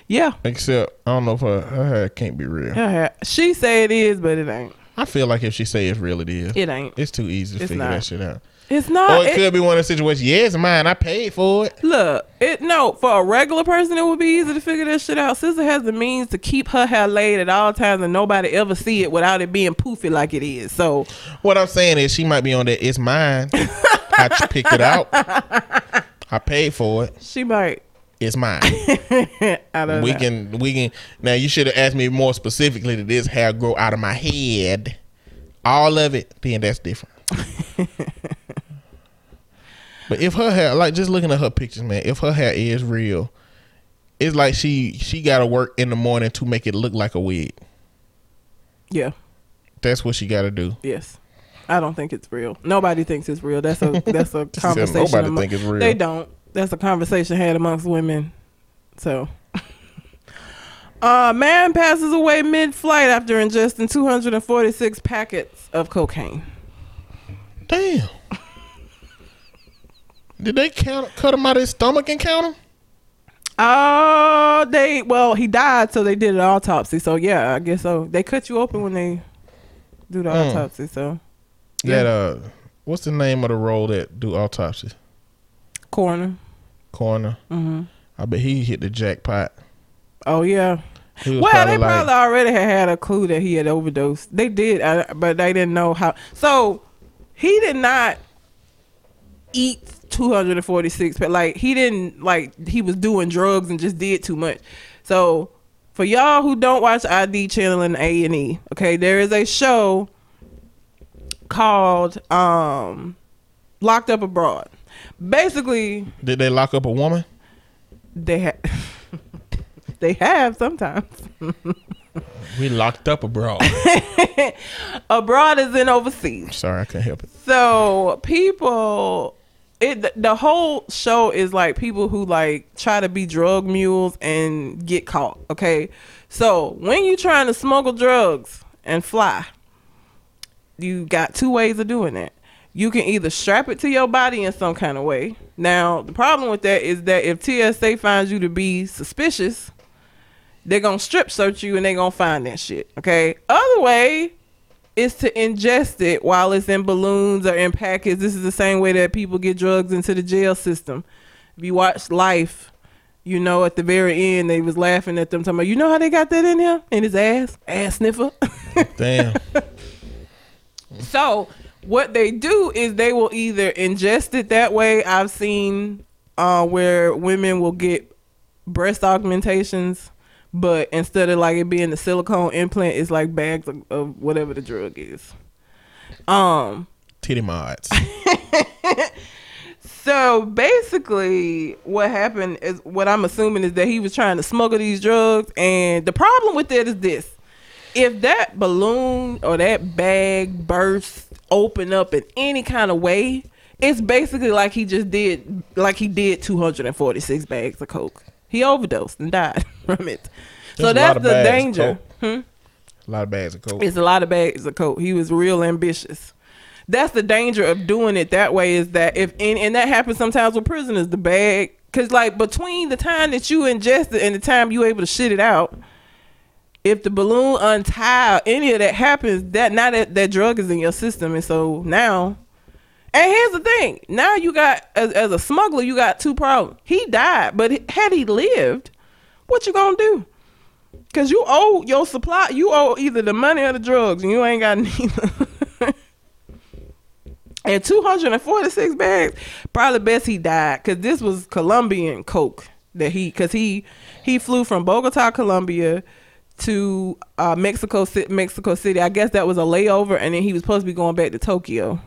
Yeah. Except I don't know if her, her hair can't be real. Her hair- She say it is, but it ain't. I feel like if she say it's real, it is. It ain't. It's too easy to It's figure not. that shit out. It's not. or it, it- could be one of the situations. Yeah, it's mine. I paid for it. Look, it no for a regular person, it would be easy to figure this shit out. Sister has the means to keep her hair laid at all times, and nobody ever see it without it being poofy like it is. So What I'm saying is, she might be on that. It's mine. I picked it out. I paid for it. she might. It's mine. I don't we know. can. We can. Now you should have asked me more specifically. Did this hair grow out of my head? All of it. Then that's different. but if her hair, like just looking at her pictures, man, if her hair is real, it's like she she got to work in the morning to make it look like a wig. Yeah. That's what she got to do. Yes. I don't think it's real. Nobody thinks it's real. That's a that's a conversation. nobody think it's real. They don't. That's a conversation had amongst women. So, uh, man passes away mid-flight after ingesting 246 packets of cocaine. Damn. Did they count cut him out of his stomach and count him? Uh, they well, he died, so they did an autopsy. So yeah, I guess so. They cut you open when they do the Mm. autopsy. So Yeah. That uh, what's the name of the role that do autopsies? coroner. Coroner. hmm I bet he hit the jackpot. Oh yeah. Well, probably they like, probably already had had a clue that he had overdosed. They did, uh, but they didn't know how. So he did not eat 246, but like he didn't like he was doing drugs and just did too much. So for y'all who don't watch ID channel and A and E, okay, there is a show called um Locked Up Abroad. Basically, did they lock up a woman? they have they have sometimes. We locked up abroad. Abroad is in overseas. Sorry, I couldn't help it. So people, it the whole show is like people who like try to be drug mules and get caught. Okay, so when you trying to smuggle drugs and fly, you got two ways of doing that. You can either strap it to your body in some kind of way. Now the problem with that is that if TSA finds you to be suspicious, they're gonna strip search you and they're gonna find that shit. Okay. Other way is to ingest it while it's in balloons or in packets. This is the same way that people get drugs into the jail system. If you watch Life, you know at the very end they was laughing at them talking about, you know how they got that in him? In his ass? Ass sniffer. Damn. So what they do is they will either ingest it that way. I've seen uh, where women will get breast augmentations, but instead of like it being the silicone implant, it's like bags of, of whatever the drug is. Um. Titty mods. So basically, what happened is what I'm assuming is that he was trying to smuggle these drugs, and the problem with that is this: if that balloon or that bag bursts open up in any kind of way, it's basically like he just did, like he did 246 bags of coke. He overdosed and died from it. There's so that's the danger. coke. Hmm? A lot of bags of coke. It's a lot of bags of coke. He was real ambitious. That's the danger of doing it that way is that if and, and that happens sometimes with prisoners, the bag cause like between the time that you ingest it and the time you able to shit it out, if the balloon untie any of that happens, that now that that drug is in your system and so now and here's the thing. Now you got as, as a smuggler, you got two problems. He died, but had he lived, what you gonna do? Cause you owe your supply. You owe either the money or the drugs, and you ain't got neither. and two hundred and forty six bags. Probably best he died, cause this was Colombian coke that he, cause he he flew from Bogota, Colombia, to uh, Mexico City. Mexico City. I guess that was a layover, and then he was supposed to be going back to Tokyo.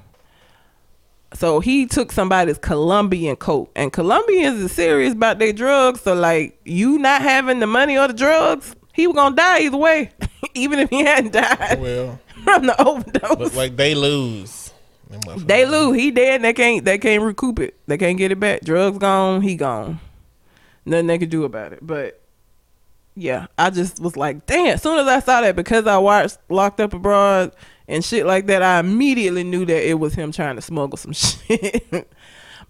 So he took somebody's Colombian coke, and Colombians are serious about their drugs. So like, you not having the money or the drugs, he was gonna die either way, even if he hadn't died well, from the overdose. look like they lose. They lose. He dead. They can't. They can't recoup it. They can't get it back. Drugs gone. He gone. Nothing they could do about it. But yeah, I just was like, damn. As soon as I saw that, because I watched Locked Up Abroad and shit like that, I immediately knew that it was him trying to smuggle some shit.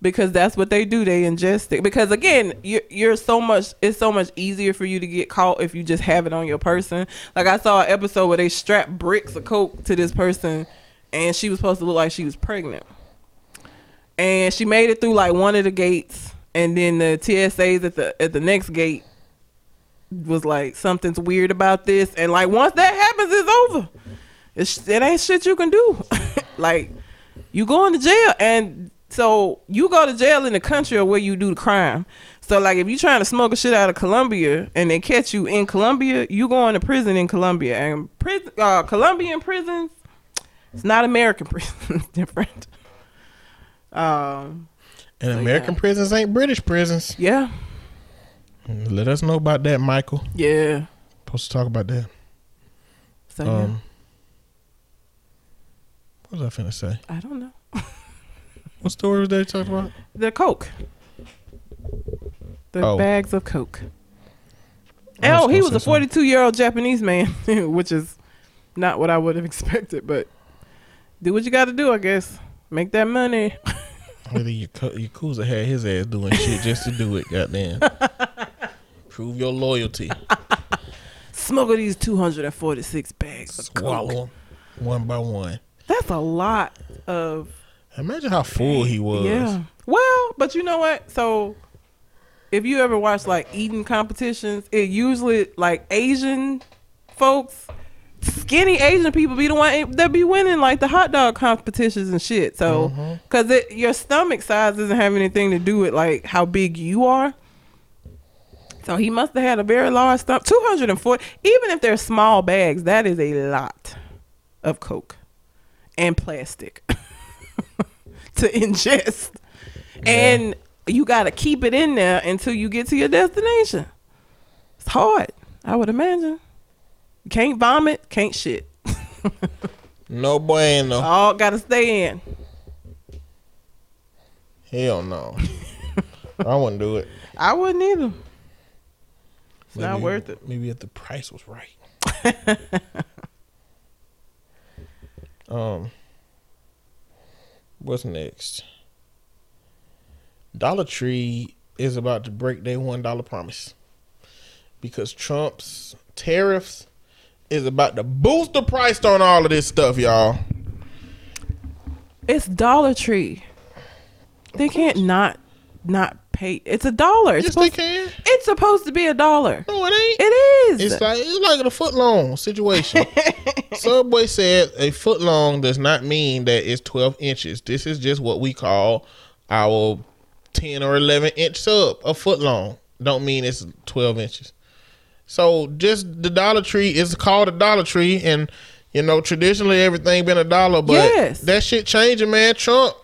because that's what they do. They ingest it. Because again, you're, you're so much. It's so much easier for you to get caught if you just have it on your person. Like I saw an episode where they strapped bricks of coke to this person, and she was supposed to look like she was pregnant. and she made it through like one of the gates, and then the TSA's at the at the next gate was like something's weird about this, and like once that happens, it's over. It's, it ain't shit you can do. like you going to jail, and so you go to jail in the country or where you do the crime. So like if you trying to smoke a shit out of Colombia and they catch you in Colombia, you going to prison in Colombia. And prison, uh, Colombian prisons, it's not American prisons, different. Um, And American prisons ain't British prisons. yeah, Let us know about that, Michael. yeah. Supposed to talk about that. So yeah, Um, what was I finna say? I don't know. What story was they talking about? The Coke. The Oh. bags of Coke. Was Oh, he was a 42 year old Japanese man, which is not what I would have expected, but do what you got to do, I guess. Make that money. Whether Yakuza had his ass doing shit just to do it, goddamn. Prove your loyalty. Smuggle these 246 bags of Swallow Coke. them one by one. That's a lot of Imagine how full he was. Yeah. Well, but you know what? So if you ever watch like eating competitions, it usually like Asian folks, skinny Asian people be the one that be winning like the hot dog competitions and shit. So mm-hmm. because it your stomach size doesn't have anything to do with like how big you are. So he must have had a very large stomach. Two hundred and forty. Even if they're small bags, that is a lot of coke and plastic to ingest. And you got to keep it in there until you get to your destination. It's hard, I would imagine. Can't vomit, can't shit. No bueno. All got to stay in. Hell no. I wouldn't do it. I wouldn't either. It's not worth it. Maybe if the price was right. um, what's next? Dollar Tree is about to break their one dollar promise because Trump's tariffs is about to boost the price on all of this stuff, y'all. It's Dollar Tree. They can't not not pay. It's a dollar. It's Yes, they supposed, can. it's supposed to be a dollar. No, it ain't. It is. It's like it's like a foot long situation. Subway said a foot long does not mean that it's twelve inches. This is just what we call our ten or eleven inch sub. A foot long don't mean it's twelve inches. So just the Dollar Tree is called a Dollar Tree, and you know traditionally everything been a dollar, but Yes. that shit changing, man. Trump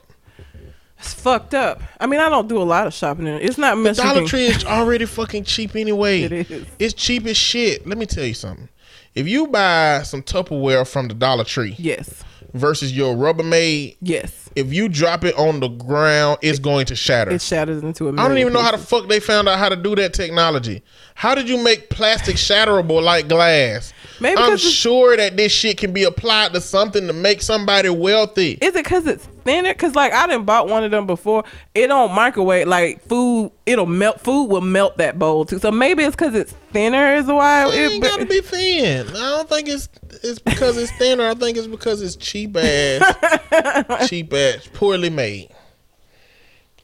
It's fucked up. I mean, I don't do a lot of shopping. In it. It's not Michigan. Dollar Tree is already fucking cheap anyway. It is. It's cheap as shit. Let me tell you something. If you buy some Tupperware from the Dollar Tree Yes. versus your Rubbermaid, Yes. if you drop it on the ground, it's going to shatter. It shatters into a. I don't even know how the fuck they found out how to do that technology. How did you make plastic shatterable like glass? Maybe I'm sure that this shit can be applied to something to make somebody wealthy. Is it because it's thinner? Because like I didn't bought one of them before. It don't microwave like food. It'll melt. Food will melt that bowl too. So maybe it's because it's thinner is why It it. ain't gotta be thin. I don't think it's it's because it's thinner. I think it's because it's cheap ass, cheap ass, poorly made.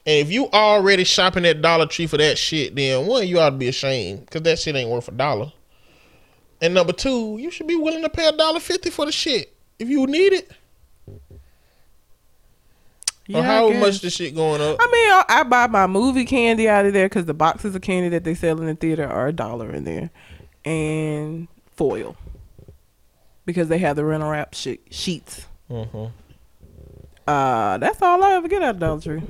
And if you already shopping at Dollar Tree for that shit, then one, you ought to be ashamed because that shit ain't worth a dollar. And number two, you should be willing to pay a dollar fifty for the shit if you need it. Yeah, or how much the shit going up? I mean, I, I buy my movie candy out of there because the boxes of candy that they sell in the theater are a dollar in there, and foil because they have the rental wrap she- sheets. hmm Uh, that's all I ever get out of Dollar Tree.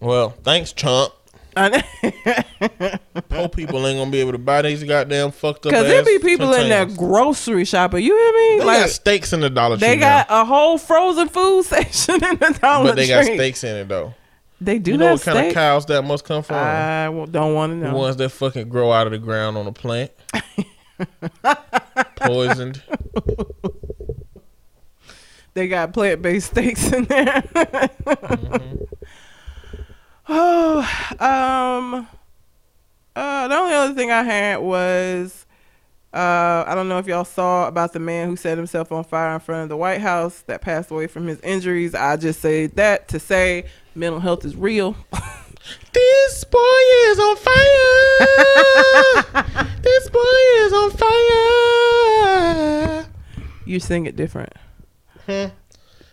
Well, thanks, Trump. Poor people ain't gonna be able to buy these goddamn fucked up. Cause there be people in there containers. grocery shopping. You hear me? They like got steaks in the Dollar Tree. they now. got a whole frozen food section in the Dollar but they Tree. got steaks in it though. They do you know what kind of cows that must come from? I don't want to know. the ones that fucking grow out of the ground on a plant, poisoned. They got plant based steaks in there. Mm-hmm. Oh, um, uh, the only other thing I had was Uh, I don't know if y'all saw about the man who set himself on fire in front of the White House that passed away from his injuries. I just say that to say mental health is real. This boy is on fire. this boy is on fire. you sing it different.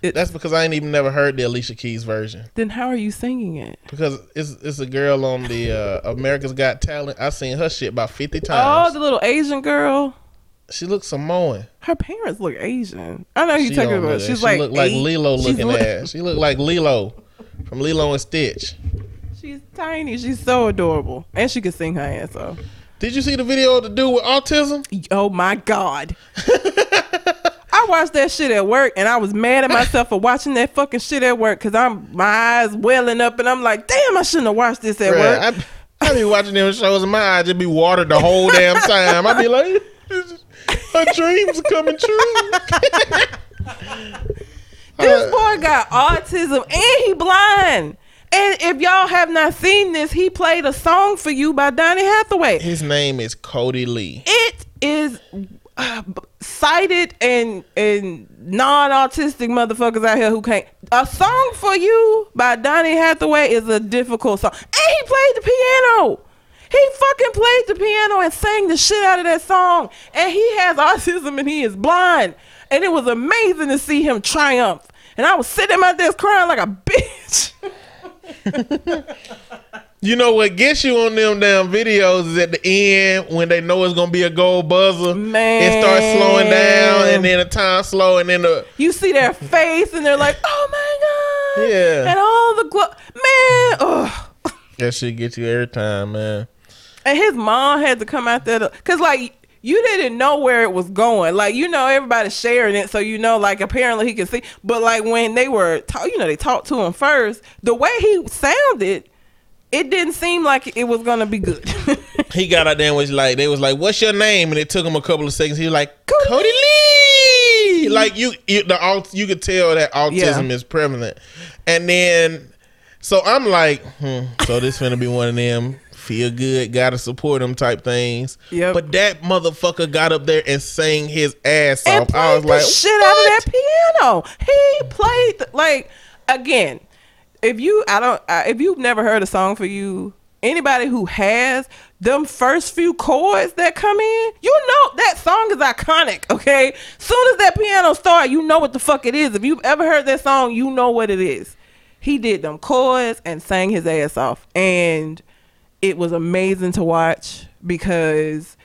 It- That's because I ain't even never heard the Alicia Keys version. Then how are you singing it? Because it's it's a girl on the uh, America's Got Talent. I seen her shit about fifty times. Oh, the little Asian girl. she looks Samoan. Her parents look Asian. I know you talking about. She's she like look like. Lilo She's looking li- ass. She look like Lilo from Lilo and Stitch. She's tiny. She's so adorable, and she can sing her ass off. Did you see the video of the dude with autism? Oh my god. I watched that shit at work and I was mad at myself for watching that fucking shit at work because I'm my eyes welling up and I'm like, damn, I shouldn't have watched this at work. I, I be watching them shows and my eyes just be watered the whole damn time. I'd be like, her dreams are coming true. This boy got autism and he blind. And if y'all have not seen this, he played a song for you by Donny Hathaway. His name is Kodi Lee. It is uh, sighted and and non-autistic motherfuckers out here who can't. A song for you by Donny Hathaway is a difficult song, and he played the piano. He fucking played the piano and sang the shit out of that song. And he has autism and he is blind. And it was amazing to see him triumph. And I was sitting at my desk crying like a bitch. You know what gets you on them damn videos is at the end when they know it's gonna be a gold buzzer. Man. It starts slowing down and then the time slow and then the You see their face and they're like, oh my God. Yeah. And all the glo- man, ugh. that shit gets you every time, man. And his mom had to come out there cause like you didn't know where it was going. Like you know everybody's sharing it, so you know like apparently he could see. But like when they were, you know, they talked to him first. The way he sounded, it didn't seem like it was gonna be good. He got out there and was like, they was like, "What's your name?" And it took him a couple of seconds. He was like, Kodi "Kodi Lee." Like you, you the you could tell that autism Yeah. is prevalent. And then, so I'm like, hmm, so this gonna be one of them feel good, gotta support him type things. Yep. But that motherfucker got up there and sang his ass and off. I was like, shit out of that piano. He played the- like again. If you, I don't, if you've never heard a song for you, anybody who has them first few chords that come in, you know that song is iconic. Okay, soon as that piano start, you know what the fuck it is. If you've ever heard that song, you know what it is. He did them chords and sang his ass off, and it was amazing to watch because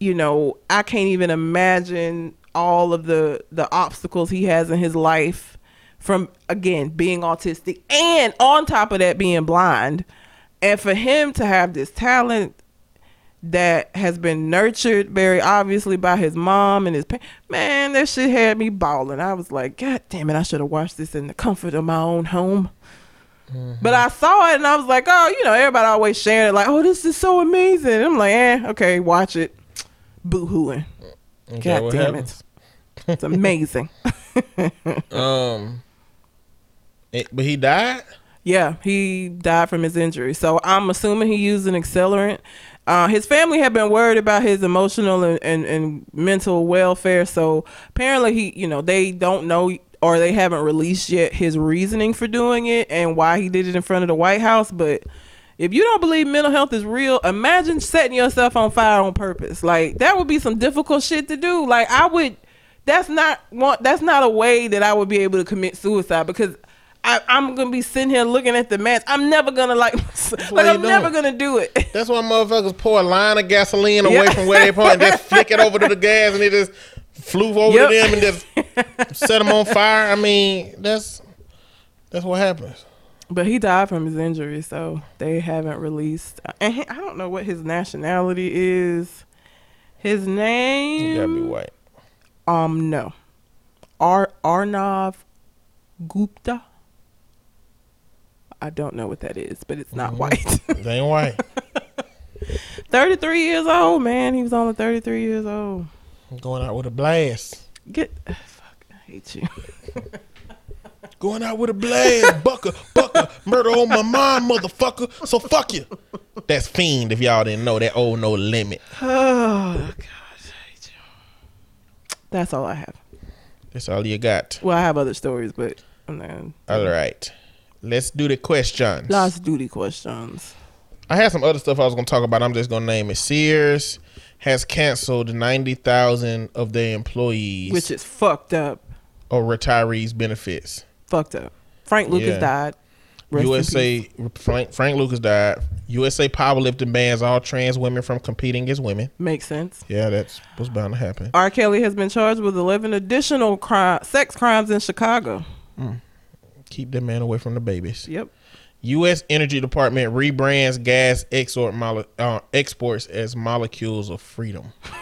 you know i can't even imagine all of the the obstacles he has in his life from again being autistic and on top of that being blind and for him to have this talent that has been nurtured very obviously by his mom and his pa- man that shit had me bawling i was like god damn it i should have watched this in the comfort of my own home but I saw it and I was like, oh, you know, everybody always sharing it, like, oh, this is so amazing. And I'm like, eh, okay, watch it. Boo hooing. okay, God damn happens? it. It's amazing. Um, it- but he died. yeah, he died from his injury. So I'm assuming he used an accelerant. Uh, his family had been worried about his emotional and, and, and mental welfare. So apparently he, you know, they don't know or they haven't released yet his reasoning for doing it and why he did it in front of the White House. But if you don't believe mental health is real, imagine setting yourself on fire on purpose. Like that would be some difficult shit to do. Like I would that's not one that's not a way that I would be able to commit suicide because I, I'm gonna be sitting here looking at the match. I'm never gonna like like I'm you never gonna do it. That's why motherfuckers pour a line of gasoline away Yeah. from where they point and just flick it over to the gas and it just flew over Yep. to them and just set them on fire. I mean, that's that's what happens. But he died from his injury, so they haven't released. And he, I don't know what his nationality is. His name, You gotta be white. um, no, Ar Arnav Gupta. I don't know what that is, but it's not mm-hmm. white. They ain't white. 33 years old, man. He was only 33 years old. Going out with a blast. Get fuck, I hate you. Going out with a blast. Bucker, bucker, murder on my mind, motherfucker. So fuck you. That's fiend if y'all didn't know that old no limit. Oh God, I hate you. That's all I have. That's all you got. Well, I have other stories, but then All right. Let's do the questions. last the questions. I had some other stuff I was going to talk about. I'm just going to name it. Sears has canceled 90,000 of their employees Which is fucked up. or retirees benefits. Fucked up. Frank Lucas Yeah. died. Rest. USA Frank, Frank Lucas died. USA powerlifting bans all trans women from competing as women. makes sense. Yeah, that's what's bound to happen. R. Kelly has been charged with 11 additional crime, sex crimes in Chicago. Mm. Keep that man away from the babies. Yep. U.S. Energy Department rebrands gas export mole- uh, exports as molecules of freedom.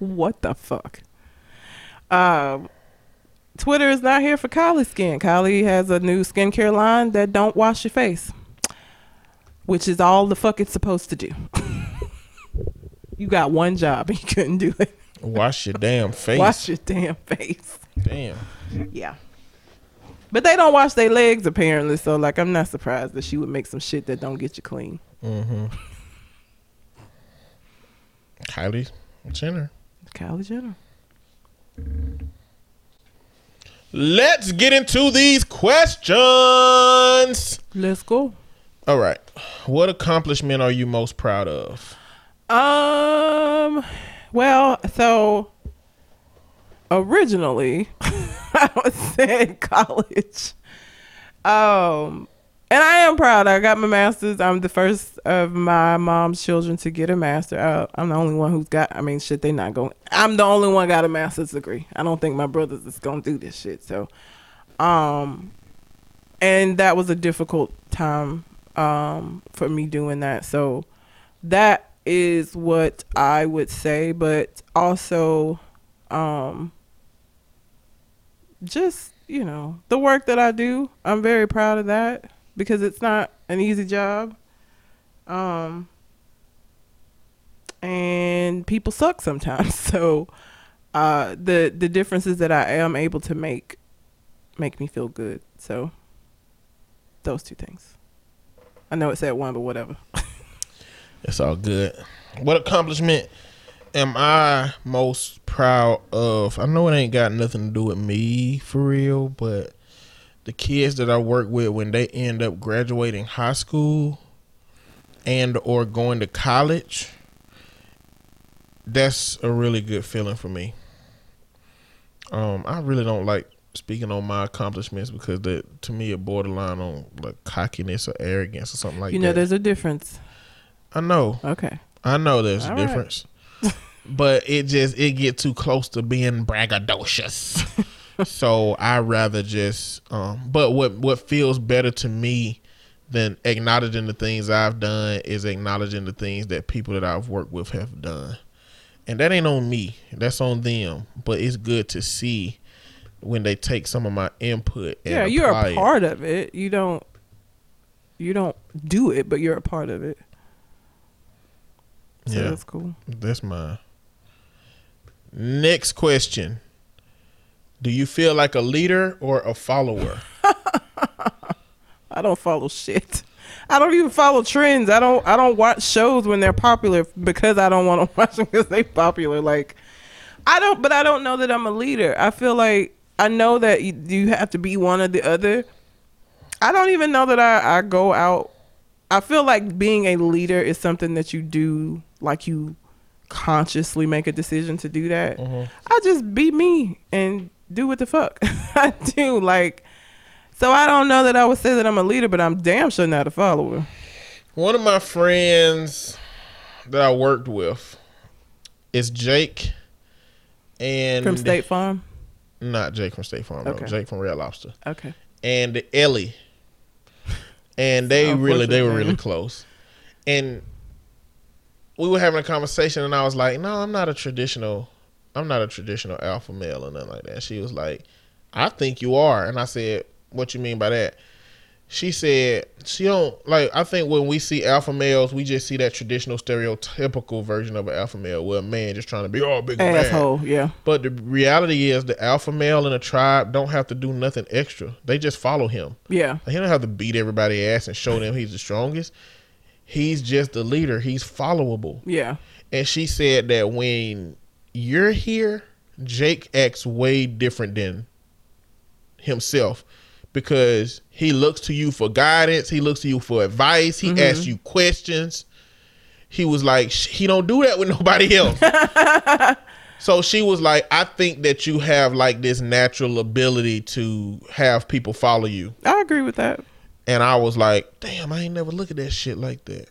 What the fuck? Um, Twitter is not here for Kylie skin. Kylie has a new skincare line that don't wash your face, which is all the fuck it's supposed to do. you got one job and you couldn't do it. Wash your damn face. Wash your damn face. Damn. Yeah. But they don't wash their legs apparently, so like I'm not surprised that she would make some shit that don't get you clean. Mm-hmm. Kylie Jenner. Kylie Jenner. Let's get into these questions. Let's go. All right. What accomplishment are you most proud of? Um, well, so originally I was in college. Um, and I am proud. I got my master's. I'm the first of my mom's children to get a master. Uh, I'm the only one who's got. I mean, shit, they not going. I'm the only one got a master's degree. I don't think my brothers is gonna do this shit. So, um, and that was a difficult time um for me doing that. So, that is what I would say, but also um just, you know, the work that I do, I'm very proud of that because it's not an easy job. Um and people suck sometimes. So uh the the differences that I am able to make make me feel good. So those two things. I know it said one, but whatever. It's all good. What accomplishment am I most proud of? I know it ain't got nothing to do with me for real, but the kids that I work with when they end up graduating high school and or going to college, that's a really good feeling for me. Um, I really don't like speaking on my accomplishments because that to me it borderline on like cockiness or arrogance or something like that. you know, that. there's a difference. I know. Okay. I know there's a All right. difference. But it just it get too close to being braggadocious. so I rather just um but what what feels better to me than acknowledging the things I've done is acknowledging the things that people that I've worked with have done. And that ain't on me. That's on them. But it's good to see when they take some of my input and yeah, you're a it. part of it. You don't you don't do it, but you're a part of it. So Yeah. that's cool. That's mine. Next question. Do you feel like a leader or a follower? I don't follow shit. I don't even follow trends. I don't I don't watch shows when they're popular because I don't want to watch them because they're popular. Like I don't, but I don't know that I'm a leader. I feel like I know that you, you have to be one or the other. I don't even know that I, I go out. I feel like being a leader is something that you do, like you consciously make a decision to do that. Mm-hmm. I just be me and do what the fuck I do. Like, so I don't know that I would say that I'm a leader, but I'm damn sure not a follower. One of my friends that I worked with is Jake and From State Farm. not Jake from State Farm, no, Jake from Red Lobster. Okay. and Ellie, and they really they were really close, and we were having a conversation, and I was like, "No, I'm not a traditional, I'm not a traditional alpha male or nothing like that." She was like, "I think you are," and I said, "What you mean by that?" She said she don't like. I think when we see alpha males, we just see that traditional stereotypical version of an alpha male, where a man just trying to be all big and bad. Asshole. Yeah. But the reality is, the alpha male in a tribe don't have to do nothing extra. They just follow him. Yeah. He don't have to beat everybody ass and show them he's the strongest. He's just the leader. He's followable. Yeah. And she said that when you're here, Jake acts way different than himself because he looks to you for guidance. He looks to you for advice. He mm-hmm. asks you questions. He was like, he don't do that with nobody else. so she was like, I think that you have like this natural ability to have people follow you. I agree with that. And I was like, damn, I ain't never look at that shit like that.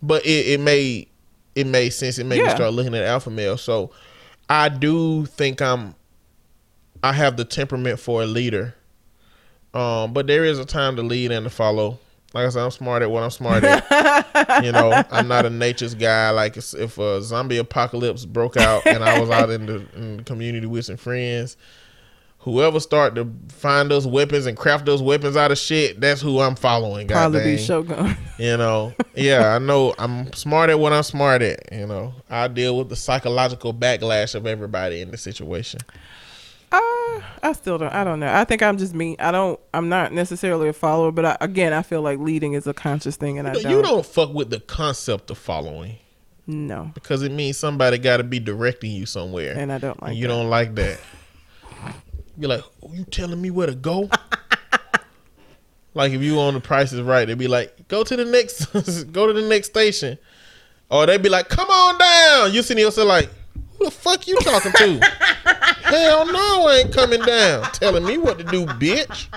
But it, it made it made sense. It made me start looking at alpha male. So I do think I'm I have the temperament for a leader. Um, but there is a time to lead and to follow. Like I said, I'm smart at what I'm smart at. you know, I'm not a nature's guy. Like if if a zombie apocalypse broke out and I was out in the, in the community with some friends, whoever start to find those weapons and craft those weapons out of shit, that's who I'm following. Probably be goddamn. Shogun. You know, yeah, I know I'm smart at what I'm smart at. You know, I deal with the psychological backlash of everybody in the situation. Uh, I still don't. I don't know. I think I'm just me. I don't. I'm not necessarily a follower, but I, again, I feel like leading is a conscious thing, and I don't. you don't fuck with the concept of following No, because it means somebody got to be directing you somewhere, and I don't like. you that. don't like that. You're like, oh, you telling me where to go? like if you on the Price is Right, they'd be like, go to the next, go to the next station, or they'd be like, come on down. You sitting yourself like, who the fuck you talking to? Hell no, I ain't coming down. Telling me what to do, bitch.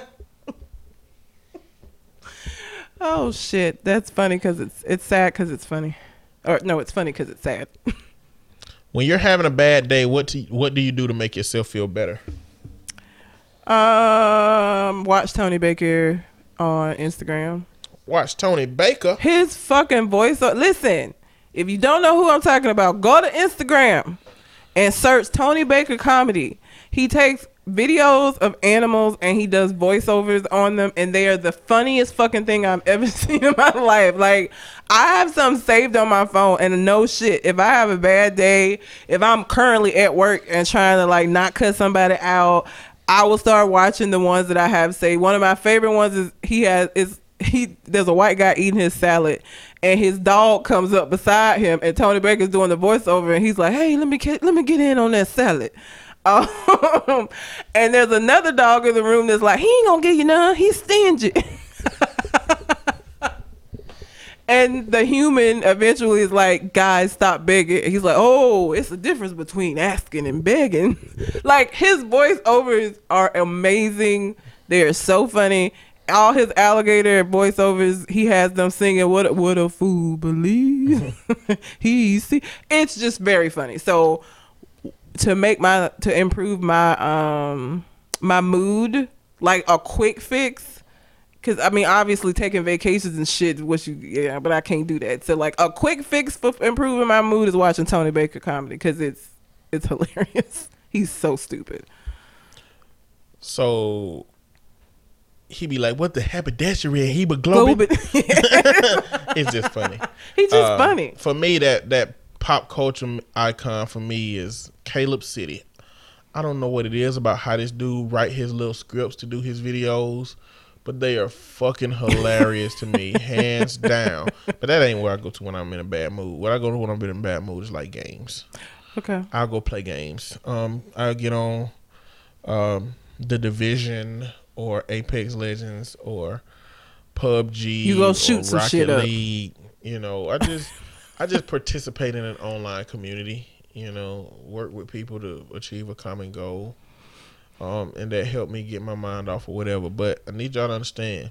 Oh shit, that's funny because it's it's sad because it's funny, or no, it's funny because it's sad. When you're having a bad day, what do what do you do to make yourself feel better? um, watch Tony Baker on Instagram. Watch Tony Baker. His fucking voice. Listen, if you don't know who I'm talking about, go to Instagram and search Tony Baker comedy. He takes videos of animals and he does voiceovers on them, and they are the funniest fucking thing I've ever seen in my life. Like, I have some saved on my phone, and no shit. If I have a bad day, if I'm currently at work and trying to like not cut somebody out, I will start watching the ones that I have saved. One of my favorite ones is he has is he there's a white guy eating his salad and his dog comes up beside him and Tony Baker's doing the voiceover and he's like, "Hey, let me get let me get in on that salad." Um, and there's another dog in the room that's like, "He ain't gonna give you none. He's stingy." and the human eventually is like, "Guys, stop begging." He's like, "Oh, it's the difference between asking and begging." like his voiceovers are amazing. They are so funny. All his alligator voiceovers, he has them singing "What What a Fool Believe." he see. It's just very funny. So to make my to improve my um my mood, like a quick fix. Cause I mean, obviously taking vacations and shit, which you yeah, but I can't do that. So like a quick fix for improving my mood is watching Tony Baker comedy because it's it's hilarious. He's so stupid. So he be like, "What the haberdashery?" And he be globing. it's just funny. He's just Uh, funny. For me, that that pop culture icon for me is Caleb City. I don't know what it is about how this dude write his little scripts to do his videos, but they are fucking hilarious to me, hands down. But that ain't where I go to when I'm in a bad mood. What I go to when I'm in a bad mood is like games. Okay. I'll go play games. Um, I'll get on um, the Division or Apex Legends or PUBG. You go or shoot some Rocket shit up. League. You know, I just I just participate in an online community. You know, work with people to achieve a common goal, um, and that helped me get my mind off of whatever. But I need y'all to understand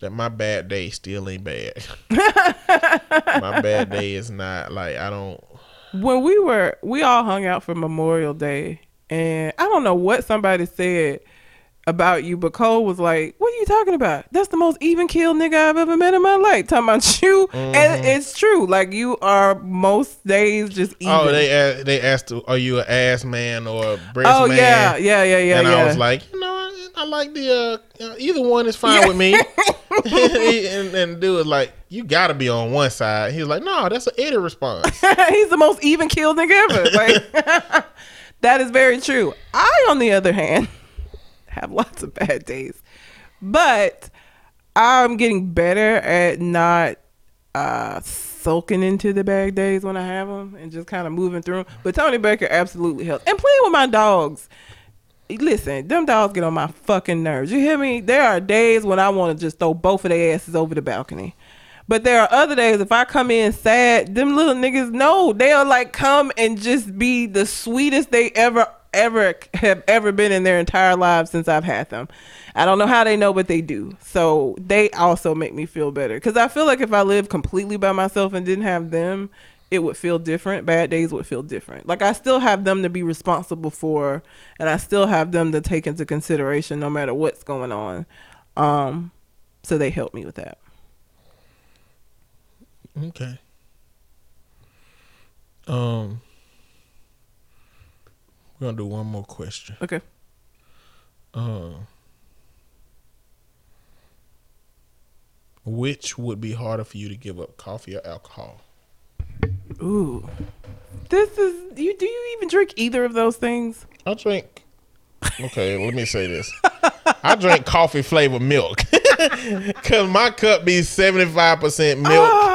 that my bad day still ain't bad. my bad day is not like I don't. when we were we all hung out for Memorial Day and I don't know what somebody said about you, but Cole was like, What are you talking about? That's the most even killed nigga I've ever met in my life. Talking about you. Mm-hmm. And it's true. Like you are most days just even. Oh, they a- they asked, "Are you an ass man or a breast Oh, man?" yeah, yeah, yeah, yeah. and yeah. I was like, you know, I, I like the uh, uh, either one is fine with me. and, and dude was like, "You got to be on one side." He was like, "No, that's an Eddie response." He's the most even killed nigga ever. Like that is very true. I, on the other hand, have lots of bad days, but I'm getting better at not uh soaking into the bad days when I have them and just kind of moving through 'em. But Tony Baker absolutely helped. And playing with my dogs. Listen, them dogs get on my fucking nerves. You hear me? There are days when I want to just throw both of their asses over the balcony. But there are other days if I come in sad, them little niggas know they'll like come and just be the sweetest they ever ever have ever been in their entire lives since I've had them. I don't know how they know, but they do. So they also make me feel better because I feel like if I lived completely by myself and didn't have them, it would feel different. Bad days would feel different. Like I still have them to be responsible for, and I still have them to take into consideration no matter what's going on. Um, so they help me with that. Okay. Um, we're gonna do one more question. Okay. Um, which would be harder for you to give up, coffee or alcohol? Ooh. This is you. Do you even drink either of those things? I drink. Okay, let me say this. I drink coffee flavored milk because my cup be seventy five percent milk, what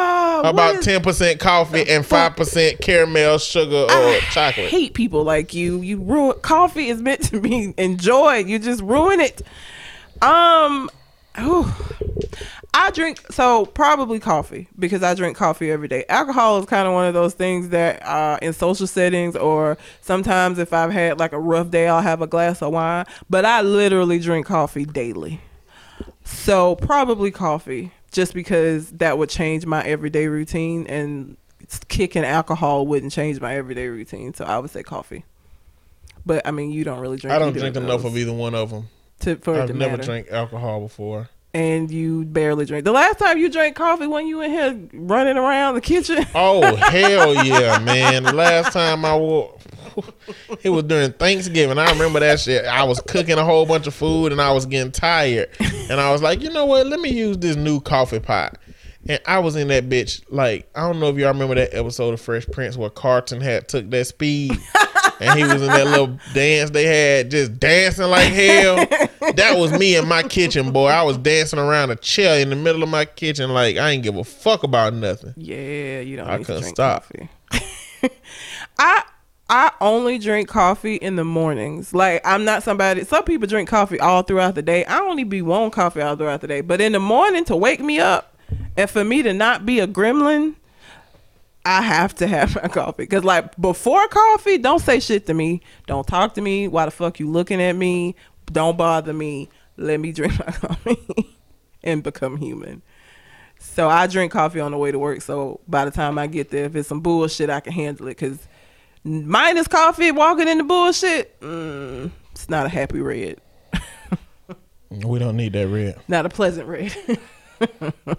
about ten percent coffee, and five percent caramel, sugar, or I chocolate. hate people like you. You ruin coffee is meant to be enjoyed. You just ruin it. Um, whew. I drink so probably coffee because I drink coffee every day. Alcohol is kind of one of those things that uh, in social settings or sometimes if I've had like a rough day, I'll have a glass of wine. But I literally drink coffee daily. So probably coffee, just because that would change my everyday routine, and kicking alcohol wouldn't change my everyday routine. So I would say coffee. But I mean, you don't really drink. I don't drink of enough of either one of them. to, for I've to never matter. drank alcohol before. And you barely drink. The last time you drank coffee, when you in here running around the kitchen. Oh hell yeah, man! The last time I wore, it was during Thanksgiving. I remember that shit. I was cooking a whole bunch of food and I was getting tired, and I was like, you know what? Let me use this new coffee pot. And I was in that bitch like I don't know if y'all remember that episode of Fresh Prince where Carlton had took that speed. And he was in that little dance they had, just dancing like hell. That was me in my kitchen, boy. I was dancing around a chair in the middle of my kitchen, like I ain't give a fuck about nothing. Yeah, you don't I need couldn't drink stop. coffee. I I only drink coffee in the mornings. Like I'm not somebody. Some people drink coffee all throughout the day. I only be one coffee all throughout the day. But in the morning to wake me up and for me to not be a gremlin, I have to have my coffee. Because like before coffee, don't say shit to me. Don't talk to me. Why the fuck you looking at me? Don't bother me. Let me drink my coffee and become human. So I drink coffee on the way to work. So by the time I get there, if it's some bullshit, I can handle it. Cause minus coffee, walking in the bullshit, mm, it's not a happy red, We don't need that red. not a pleasant red.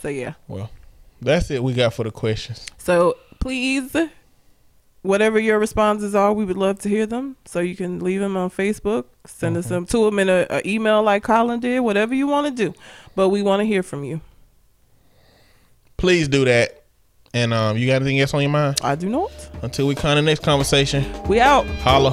so yeah. Well, that's it we got for the questions. So please, whatever your responses are, we would love to hear them. So you can leave them on Facebook, send us them to them in a, a email like Colin did, whatever you want to do. But we want to hear from you. Please do that. And um, you got anything else on your mind? I do not. Until we kind of next conversation, We out. holla.